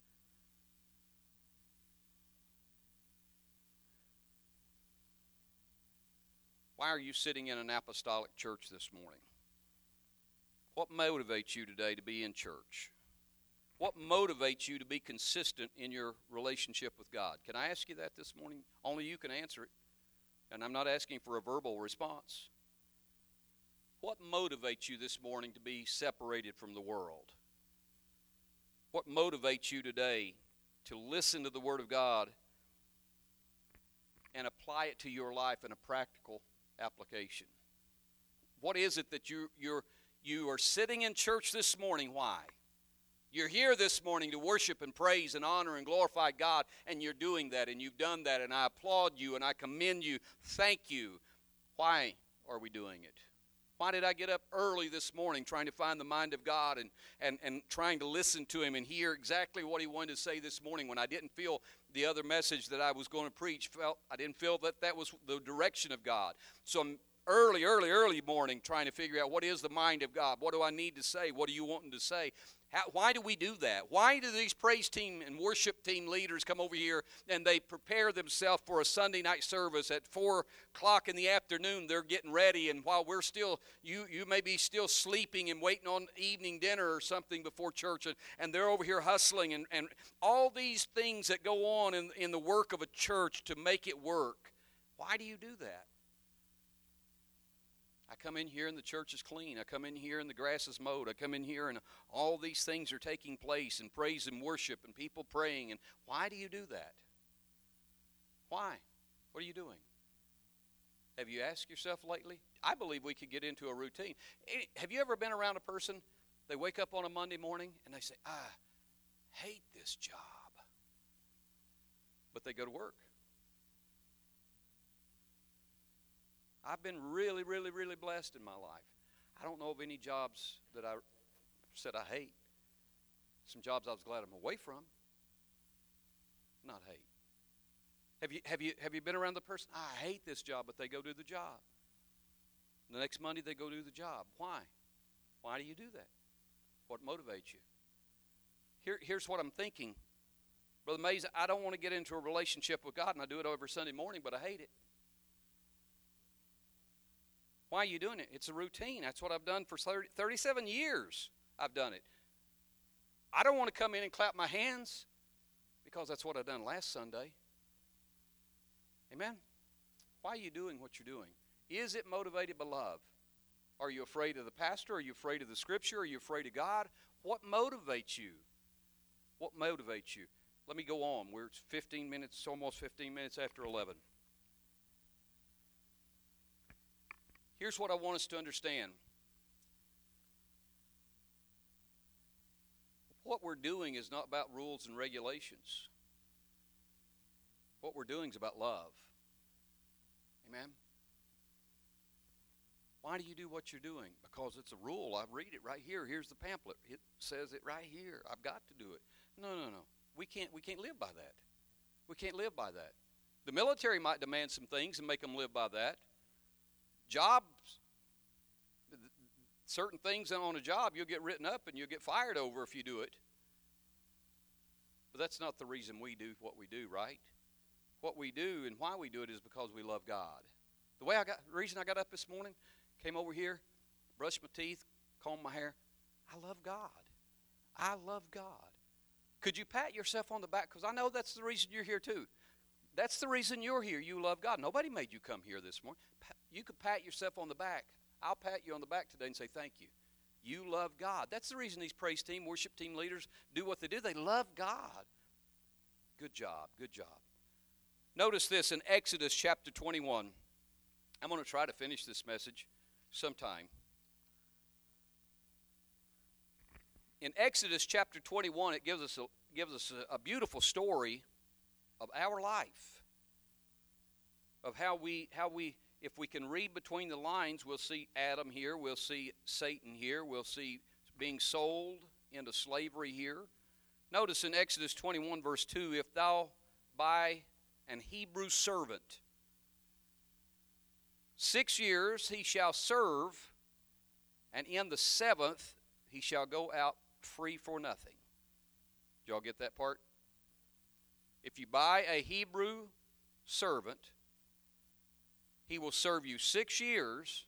Why are you sitting in an apostolic church this morning? What motivates you today to be in church? What motivates you to be consistent in your relationship with God? Can I ask you that this morning? Only you can answer it. And I'm not asking for a verbal response. What motivates you this morning to be separated from the world? What motivates you today to listen to the Word of God and apply it to your life in a practical application. What is it that you, you're, you are sitting in church this morning? Why? You're here this morning to worship and praise and honor and glorify God, and you're doing that, and you've done that, and I applaud you and I commend you. Thank you. Why are we doing it? Why did I get up early this morning trying to find the mind of God and, and, and trying to listen to Him and hear exactly what He wanted to say this morning when I didn't feel the other message that I was going to preach? Felt I didn't feel that that was the direction of God. So I'm early, early, early morning trying to figure out what is the mind of God. What do I need to say? What are you wanting to say? How, why do we do that? Why do these praise team and worship team leaders come over here and they prepare themselves for a Sunday night service at four o'clock in the afternoon? They're getting ready, and while we're still, you you may be still sleeping and waiting on evening dinner or something before church, and, and they're over here hustling and, and all these things that go on in, in the work of a church to make it work. Why do you do that? I come in here and the church is clean. I come in here and the grass is mowed. I come in here and all these things are taking place and praise and worship and people praying. And why do you do that? Why? What are you doing? Have you asked yourself lately? I believe we could get into a routine. Have you ever been around a person? They wake up on a Monday morning and they say, I hate this job. But they go to work. I've been really, really, really blessed in my life. I don't know of any jobs that I said I hate. Some jobs I was glad I'm away from. Not hate. Have you, have you, have you been around the person? I hate this job, but they go do the job. The next Monday, they go do the job. Why? Why do you do that? What motivates you? Here, here's what I'm thinking. Brother Mays, I don't want to get into a relationship with God, and I do it every Sunday morning, but I hate it. Why are you doing it? It's a routine. That's what I've done for 30, 37 years. I've done it. I don't want to come in and clap my hands because that's what I've done last Sunday. Amen? Why are you doing what you're doing? Is it motivated by love? Are you afraid of the pastor? Are you afraid of the scripture? Are you afraid of God? What motivates you? What motivates you? Let me go on. We're 15 minutes, almost 15 minutes after 11. Here's what I want us to understand. What we're doing is not about rules and regulations. What we're doing is about love. Amen? Why do you do what you're doing? Because it's a rule. I read it right here. Here's the pamphlet. It says it right here. I've got to do it. No, no, no. We can't we can't live by that. We can't live by that. The military might demand some things and make them live by that jobs, certain things on a job you'll get written up and you'll get fired over if you do it. But that's not the reason we do what we do, right? What we do and why we do it is because we love God. The way I got, reason I got up this morning, came over here, brushed my teeth, combed my hair. I love God. I love God. Could you pat yourself on the back? Because I know that's the reason you're here too. That's the reason you're here. You love God. Nobody made you come here this morning. You could pat yourself on the back. I'll pat you on the back today and say thank you. You love God. That's the reason these praise team, worship team leaders do what they do. They love God. Good job. Good job. Notice this in Exodus chapter 21. I'm going to try to finish this message sometime. In Exodus chapter 21, it gives us a, gives us a, a beautiful story of our life, of how we, how we, if we can read between the lines, we'll see Adam here, we'll see Satan here, we'll see being sold into slavery here. Notice in Exodus 21, verse 2 if thou buy an Hebrew servant, six years he shall serve, and in the seventh he shall go out free for nothing. Did y'all get that part? If you buy a Hebrew servant, he will serve you six years.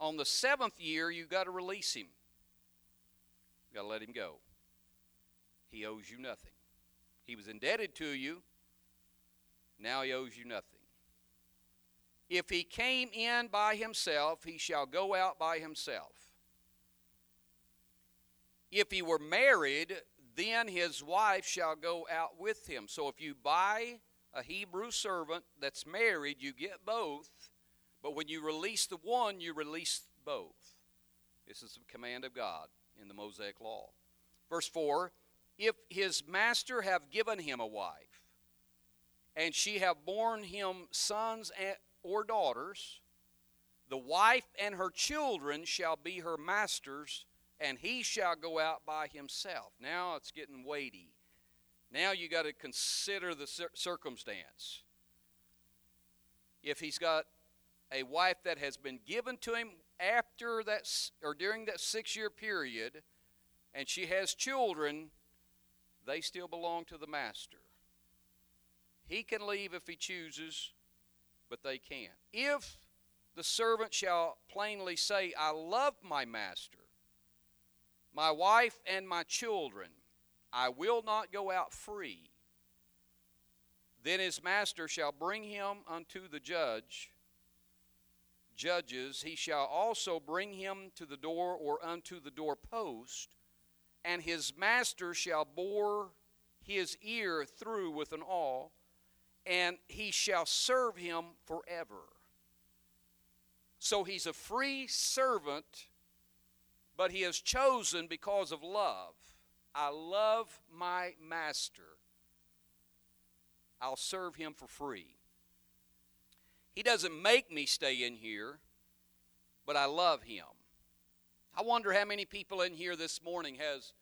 On the seventh year, you've got to release him. You've got to let him go. He owes you nothing. He was indebted to you. Now he owes you nothing. If he came in by himself, he shall go out by himself. If he were married, then his wife shall go out with him. So if you buy a Hebrew servant that's married, you get both. But when you release the one, you release both. This is the command of God in the Mosaic Law. Verse 4 If his master have given him a wife, and she have borne him sons or daughters, the wife and her children shall be her master's and he shall go out by himself. Now it's getting weighty. Now you got to consider the circumstance. If he's got a wife that has been given to him after that or during that six year period, and she has children, they still belong to the master. He can leave if he chooses, but they can't. If the servant shall plainly say, I love my master, my wife, and my children, I will not go out free. Then his master shall bring him unto the judge. Judges, he shall also bring him to the door or unto the doorpost, and his master shall bore his ear through with an awl, and he shall serve him forever. So he's a free servant, but he is chosen because of love. I love my master. I'll serve him for free. He doesn't make me stay in here, but I love him. I wonder how many people in here this morning has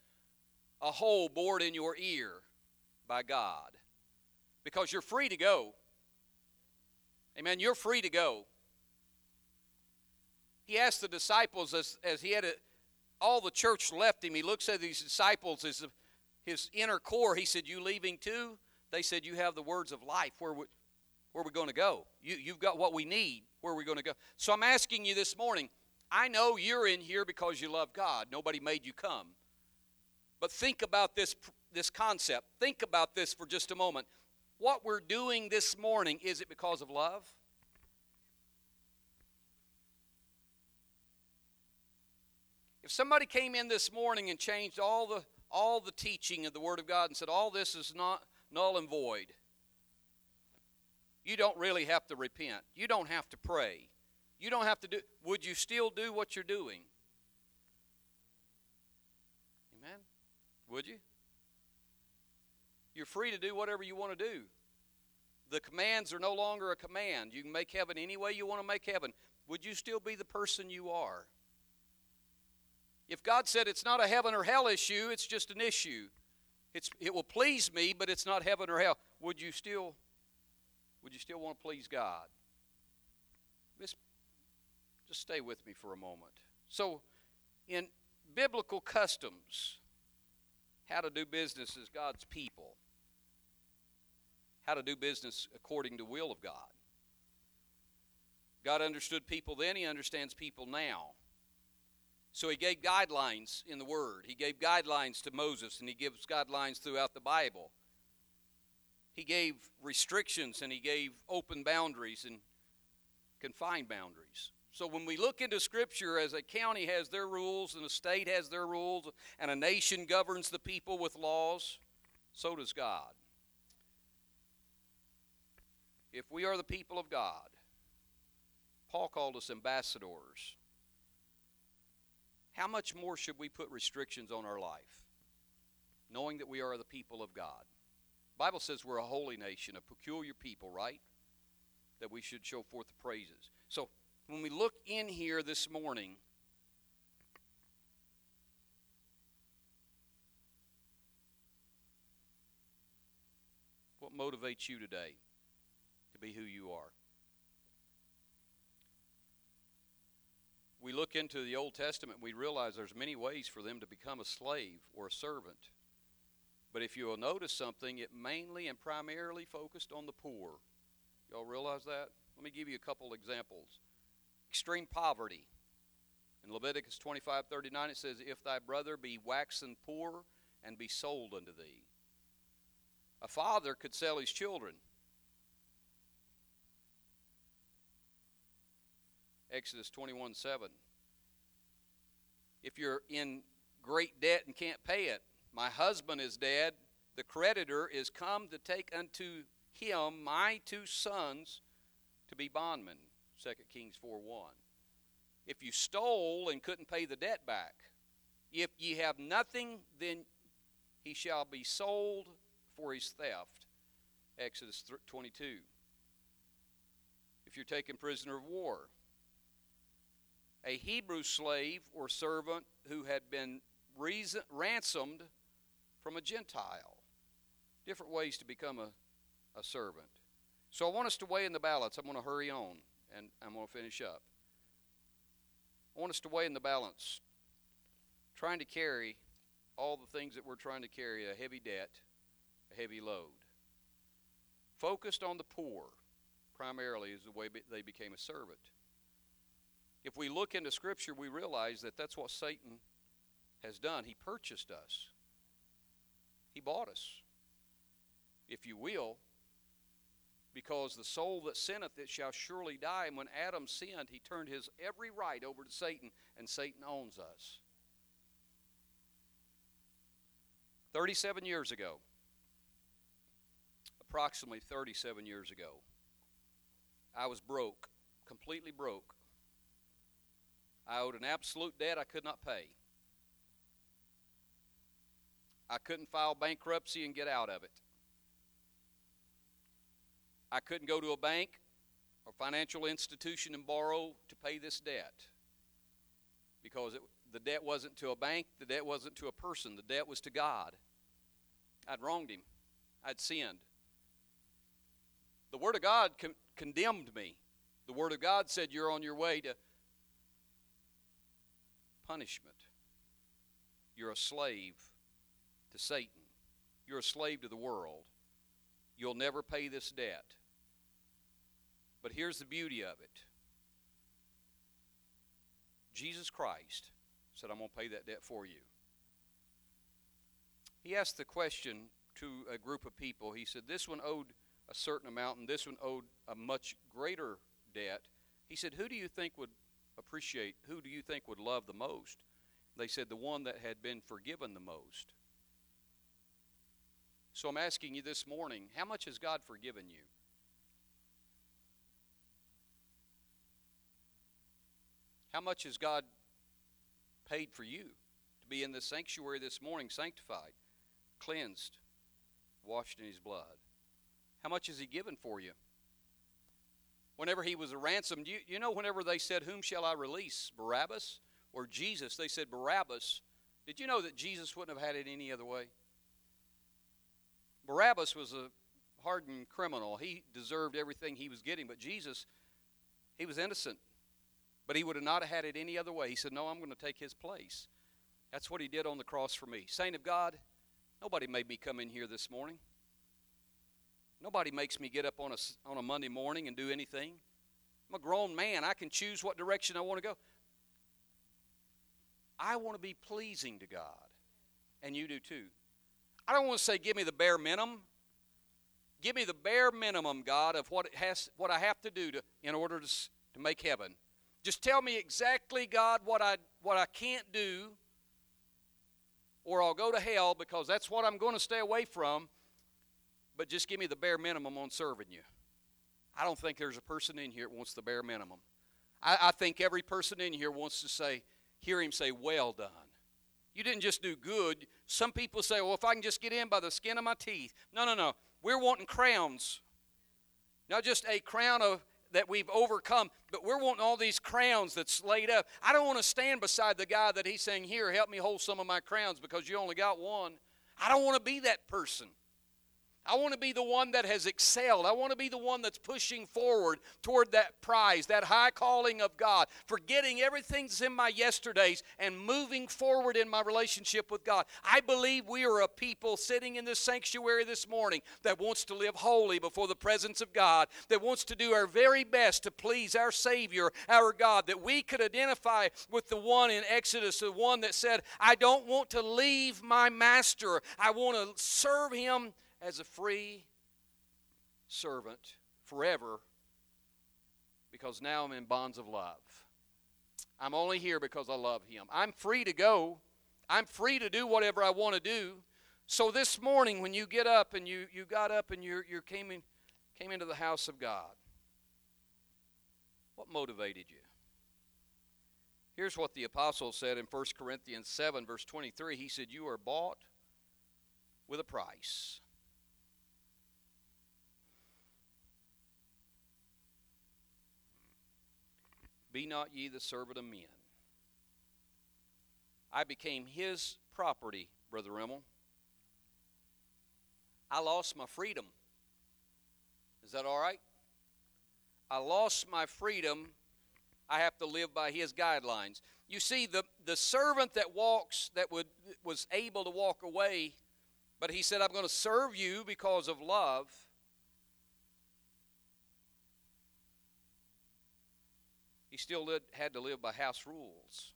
a hole bored in your ear by God because you're free to go. Amen. You're free to go. He asked the disciples as, as he had a, all the church left him, he looks at these disciples as his inner core. He said, You leaving too? They said, You have the words of life. Where, we, where are we going to go? You, you've got what we need. Where are we going to go? So I'm asking you this morning I know you're in here because you love God. Nobody made you come. But think about this, this concept. Think about this for just a moment. What we're doing this morning, is it because of love? Somebody came in this morning and changed all the all the teaching of the Word of God and said all this is not null and void, you don't really have to repent. You don't have to pray. You don't have to do would you still do what you're doing? Amen. Would you? You're free to do whatever you want to do. The commands are no longer a command. You can make heaven any way you want to make heaven. Would you still be the person you are? If God said it's not a heaven or hell issue, it's just an issue. It's, it will please me, but it's not heaven or hell. Would you still, would you still want to please God? Just, just stay with me for a moment. So, in biblical customs, how to do business as God's people, how to do business according to will of God. God understood people then, He understands people now. So he gave guidelines in the Word. He gave guidelines to Moses, and he gives guidelines throughout the Bible. He gave restrictions, and he gave open boundaries and confined boundaries. So when we look into Scripture, as a county has their rules, and a state has their rules, and a nation governs the people with laws, so does God. If we are the people of God, Paul called us ambassadors how much more should we put restrictions on our life, knowing that we are the people of God? The Bible says we're a holy nation, a peculiar people, right? That we should show forth the praises. So when we look in here this morning, what motivates you today to be who you are? We look into the Old Testament, we realize there's many ways for them to become a slave or a servant. But if you will notice something, it mainly and primarily focused on the poor. Y'all realize that? Let me give you a couple examples. Extreme poverty. In Leviticus 25 39, it says, If thy brother be waxen poor and be sold unto thee. A father could sell his children Exodus 21 7. If you're in great debt and can't pay it, my husband is dead, the creditor is come to take unto him my two sons to be bondmen. 2 Kings 4 1. If you stole and couldn't pay the debt back, if ye have nothing, then he shall be sold for his theft. Exodus 22. If you're taken prisoner of war, a Hebrew slave or servant who had been reason, ransomed from a Gentile. Different ways to become a, a servant. So I want us to weigh in the balance. I'm going to hurry on and I'm going to finish up. I want us to weigh in the balance, trying to carry all the things that we're trying to carry a heavy debt, a heavy load. Focused on the poor, primarily, is the way they became a servant. If we look into Scripture, we realize that that's what Satan has done. He purchased us, he bought us, if you will, because the soul that sinneth it shall surely die. And when Adam sinned, he turned his every right over to Satan, and Satan owns us. 37 years ago, approximately 37 years ago, I was broke, completely broke. I owed an absolute debt I could not pay. I couldn't file bankruptcy and get out of it. I couldn't go to a bank or financial institution and borrow to pay this debt because it, the debt wasn't to a bank, the debt wasn't to a person, the debt was to God. I'd wronged him, I'd sinned. The Word of God con- condemned me. The Word of God said, You're on your way to punishment. You're a slave to Satan, you're a slave to the world. You'll never pay this debt. But here's the beauty of it Jesus Christ said, I'm going to pay that debt for you. He asked the question to a group of people. He said, This one owed a certain amount, and this one owed a much greater debt. He said, Who do you think would appreciate, who do you think would love the most? They said, The one that had been forgiven the most. So I'm asking you this morning, how much has God forgiven you? How much has God paid for you to be in the sanctuary this morning, sanctified, cleansed, washed in His blood? How much has He given for you? Whenever He was ransomed, you, you know, whenever they said, Whom shall I release? Barabbas or Jesus? They said, Barabbas. Did you know that Jesus wouldn't have had it any other way? Barabbas was a hardened criminal. He deserved everything he was getting, but Jesus, he was innocent. But he would have not had it any other way. He said, No, I'm going to take his place. That's what he did on the cross for me. Saint of God, nobody made me come in here this morning. Nobody makes me get up on a, on a Monday morning and do anything. I'm a grown man. I can choose what direction I want to go. I want to be pleasing to God, and you do too. I don't want to say, give me the bare minimum. Give me the bare minimum, God, of what it has, what I have to do to, in order to, to make heaven. Just tell me exactly, God, what I, what I can't do, or I'll go to hell because that's what I'm going to stay away from. But just give me the bare minimum on serving you. I don't think there's a person in here that wants the bare minimum. I, I think every person in here wants to say, hear him say, well done. You didn't just do good. Some people say, well, if I can just get in by the skin of my teeth. No, no, no. We're wanting crowns. Not just a crown of that we've overcome, but we're wanting all these crowns that's laid up. I don't want to stand beside the guy that he's saying, Here, help me hold some of my crowns because you only got one. I don't want to be that person. I want to be the one that has excelled. I want to be the one that's pushing forward toward that prize, that high calling of God, forgetting everything that's in my yesterdays and moving forward in my relationship with God. I believe we are a people sitting in this sanctuary this morning that wants to live holy before the presence of God, that wants to do our very best to please our Savior, our God, that we could identify with the one in Exodus, the one that said, I don't want to leave my master, I want to serve him as a free servant forever because now I'm in bonds of love. I'm only here because I love Him. I'm free to go, I'm free to do whatever I want to do. So this morning, when you get up and you, you got up and you you came, in, came into the house of God, what motivated you? Here's what the apostle said in 1 Corinthians 7, verse 23. He said, You are bought with a price. Be not ye the servant of men. I became his property, Brother Rimmel. I lost my freedom. Is that all right? I lost my freedom. I have to live by his guidelines. You see, the, the servant that walks, that would, was able to walk away, but he said, I'm going to serve you because of love. He still had to live by house rules.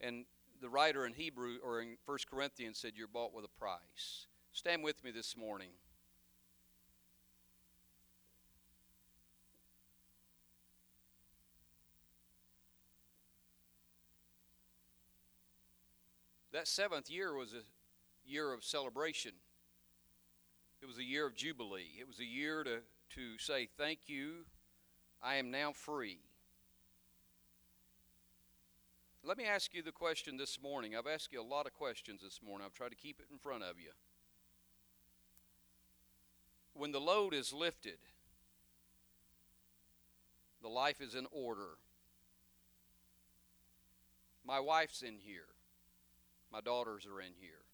And the writer in Hebrew or in 1 Corinthians said, You're bought with a price. Stand with me this morning. That seventh year was a year of celebration. It was a year of jubilee. It was a year to, to say, Thank you, I am now free. Let me ask you the question this morning. I've asked you a lot of questions this morning. I've tried to keep it in front of you. When the load is lifted, the life is in order. My wife's in here. My daughters are in here.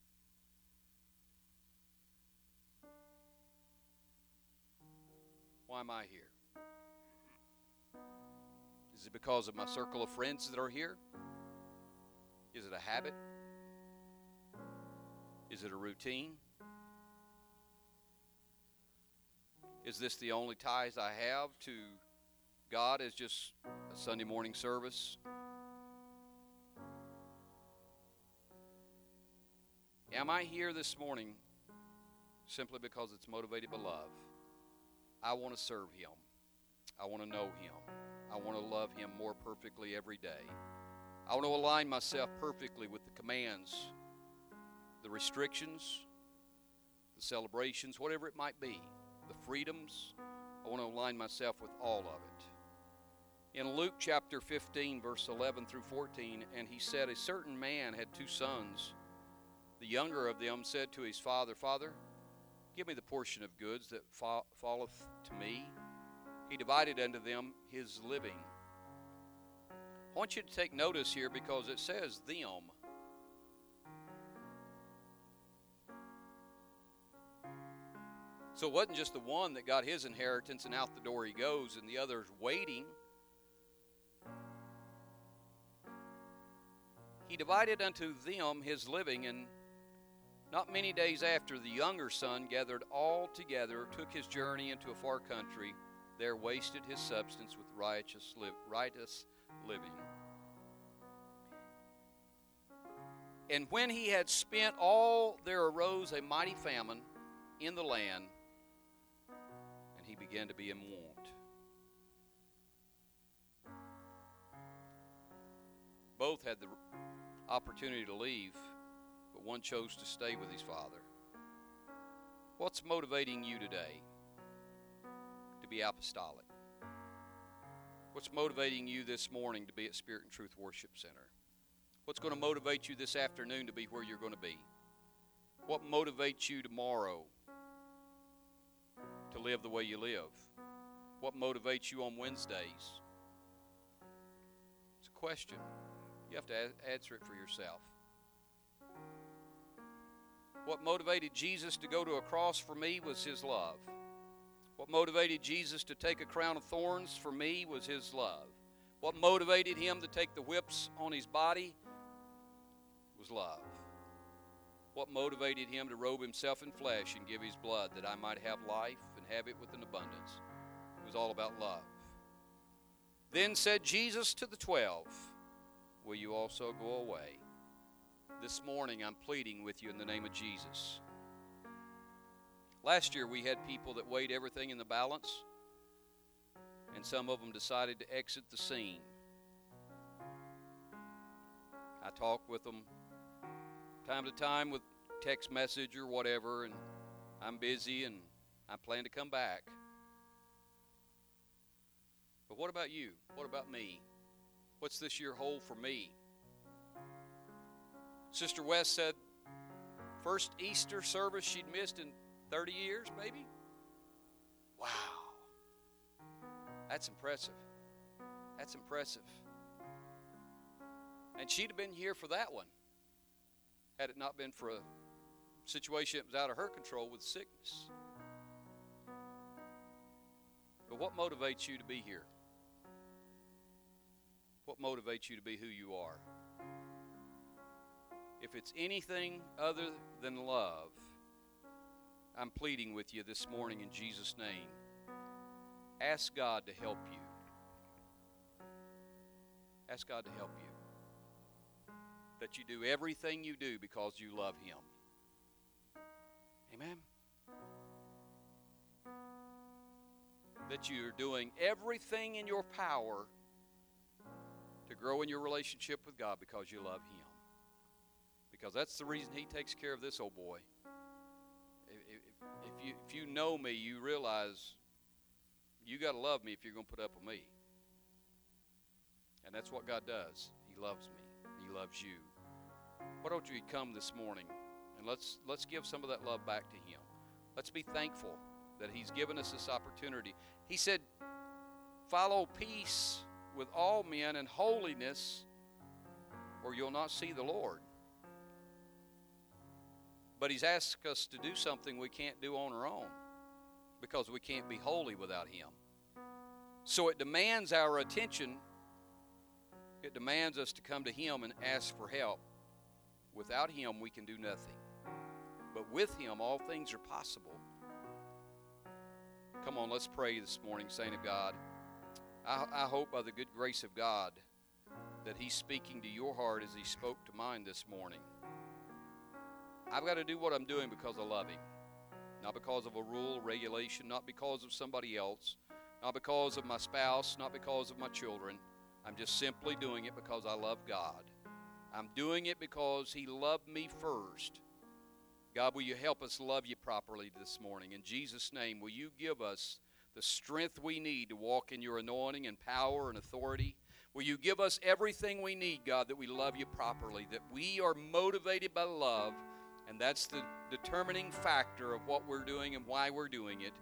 Why am I here? Is it because of my circle of friends that are here? Is it a habit? Is it a routine? Is this the only ties I have to God as just a Sunday morning service? Am I here this morning simply because it's motivated by love? I want to serve Him. I want to know Him. I want to love Him more perfectly every day. I want to align myself perfectly with the commands, the restrictions, the celebrations, whatever it might be, the freedoms. I want to align myself with all of it. In Luke chapter 15, verse 11 through 14, and he said, A certain man had two sons. The younger of them said to his father, Father, give me the portion of goods that falleth to me. He divided unto them his living. I want you to take notice here because it says them. So it wasn't just the one that got his inheritance and out the door he goes and the others waiting. He divided unto them his living, and not many days after, the younger son gathered all together, took his journey into a far country, there wasted his substance with righteous, li- righteous living. And when he had spent all, there arose a mighty famine in the land, and he began to be in want. Both had the opportunity to leave, but one chose to stay with his father. What's motivating you today to be apostolic? What's motivating you this morning to be at Spirit and Truth Worship Center? What's going to motivate you this afternoon to be where you're going to be? What motivates you tomorrow to live the way you live? What motivates you on Wednesdays? It's a question. You have to answer it for yourself. What motivated Jesus to go to a cross for me was his love. What motivated Jesus to take a crown of thorns for me was his love. What motivated him to take the whips on his body was love. What motivated him to robe himself in flesh and give his blood that I might have life and have it with an abundance? It was all about love. Then said Jesus to the twelve, Will you also go away? This morning I'm pleading with you in the name of Jesus. Last year we had people that weighed everything in the balance, and some of them decided to exit the scene. I talk with them time to time with text message or whatever, and I'm busy and I plan to come back. But what about you? What about me? What's this year hold for me? Sister West said, first Easter service she'd missed in 30 years, maybe? Wow. That's impressive. That's impressive. And she'd have been here for that one had it not been for a situation that was out of her control with sickness. But what motivates you to be here? What motivates you to be who you are? If it's anything other than love, I'm pleading with you this morning in Jesus' name. Ask God to help you. Ask God to help you. That you do everything you do because you love Him. Amen. That you're doing everything in your power to grow in your relationship with God because you love Him. Because that's the reason He takes care of this old boy. You, if you know me, you realize you got to love me if you're going to put up with me. And that's what God does. He loves me. He loves you. Why don't you come this morning and let's let's give some of that love back to him. Let's be thankful that he's given us this opportunity. He said, "Follow peace with all men and holiness, or you'll not see the Lord." But he's asked us to do something we can't do on our own because we can't be holy without him. So it demands our attention. It demands us to come to him and ask for help. Without him, we can do nothing. But with him, all things are possible. Come on, let's pray this morning, Saint of God. I, I hope by the good grace of God that He's speaking to your heart as He spoke to mine this morning. I've got to do what I'm doing because I love Him, not because of a rule, regulation, not because of somebody else, not because of my spouse, not because of my children. I'm just simply doing it because I love God. I'm doing it because He loved me first. God, will you help us love you properly this morning? In Jesus' name, will you give us the strength we need to walk in your anointing and power and authority? Will you give us everything we need, God, that we love you properly, that we are motivated by love, and that's the determining factor of what we're doing and why we're doing it.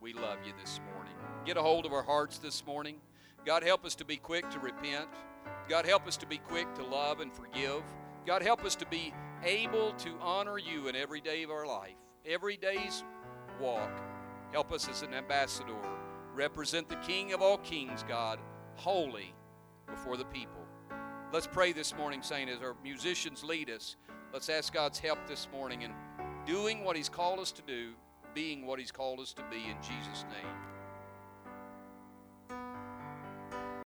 We love you this morning. Get a hold of our hearts this morning. God, help us to be quick to repent. God, help us to be quick to love and forgive. God, help us to be able to honor you in every day of our life, every day's walk. Help us as an ambassador, represent the King of all kings, God, holy before the people. Let's pray this morning, saying, as our musicians lead us, let's ask God's help this morning in doing what He's called us to do, being what He's called us to be in Jesus' name.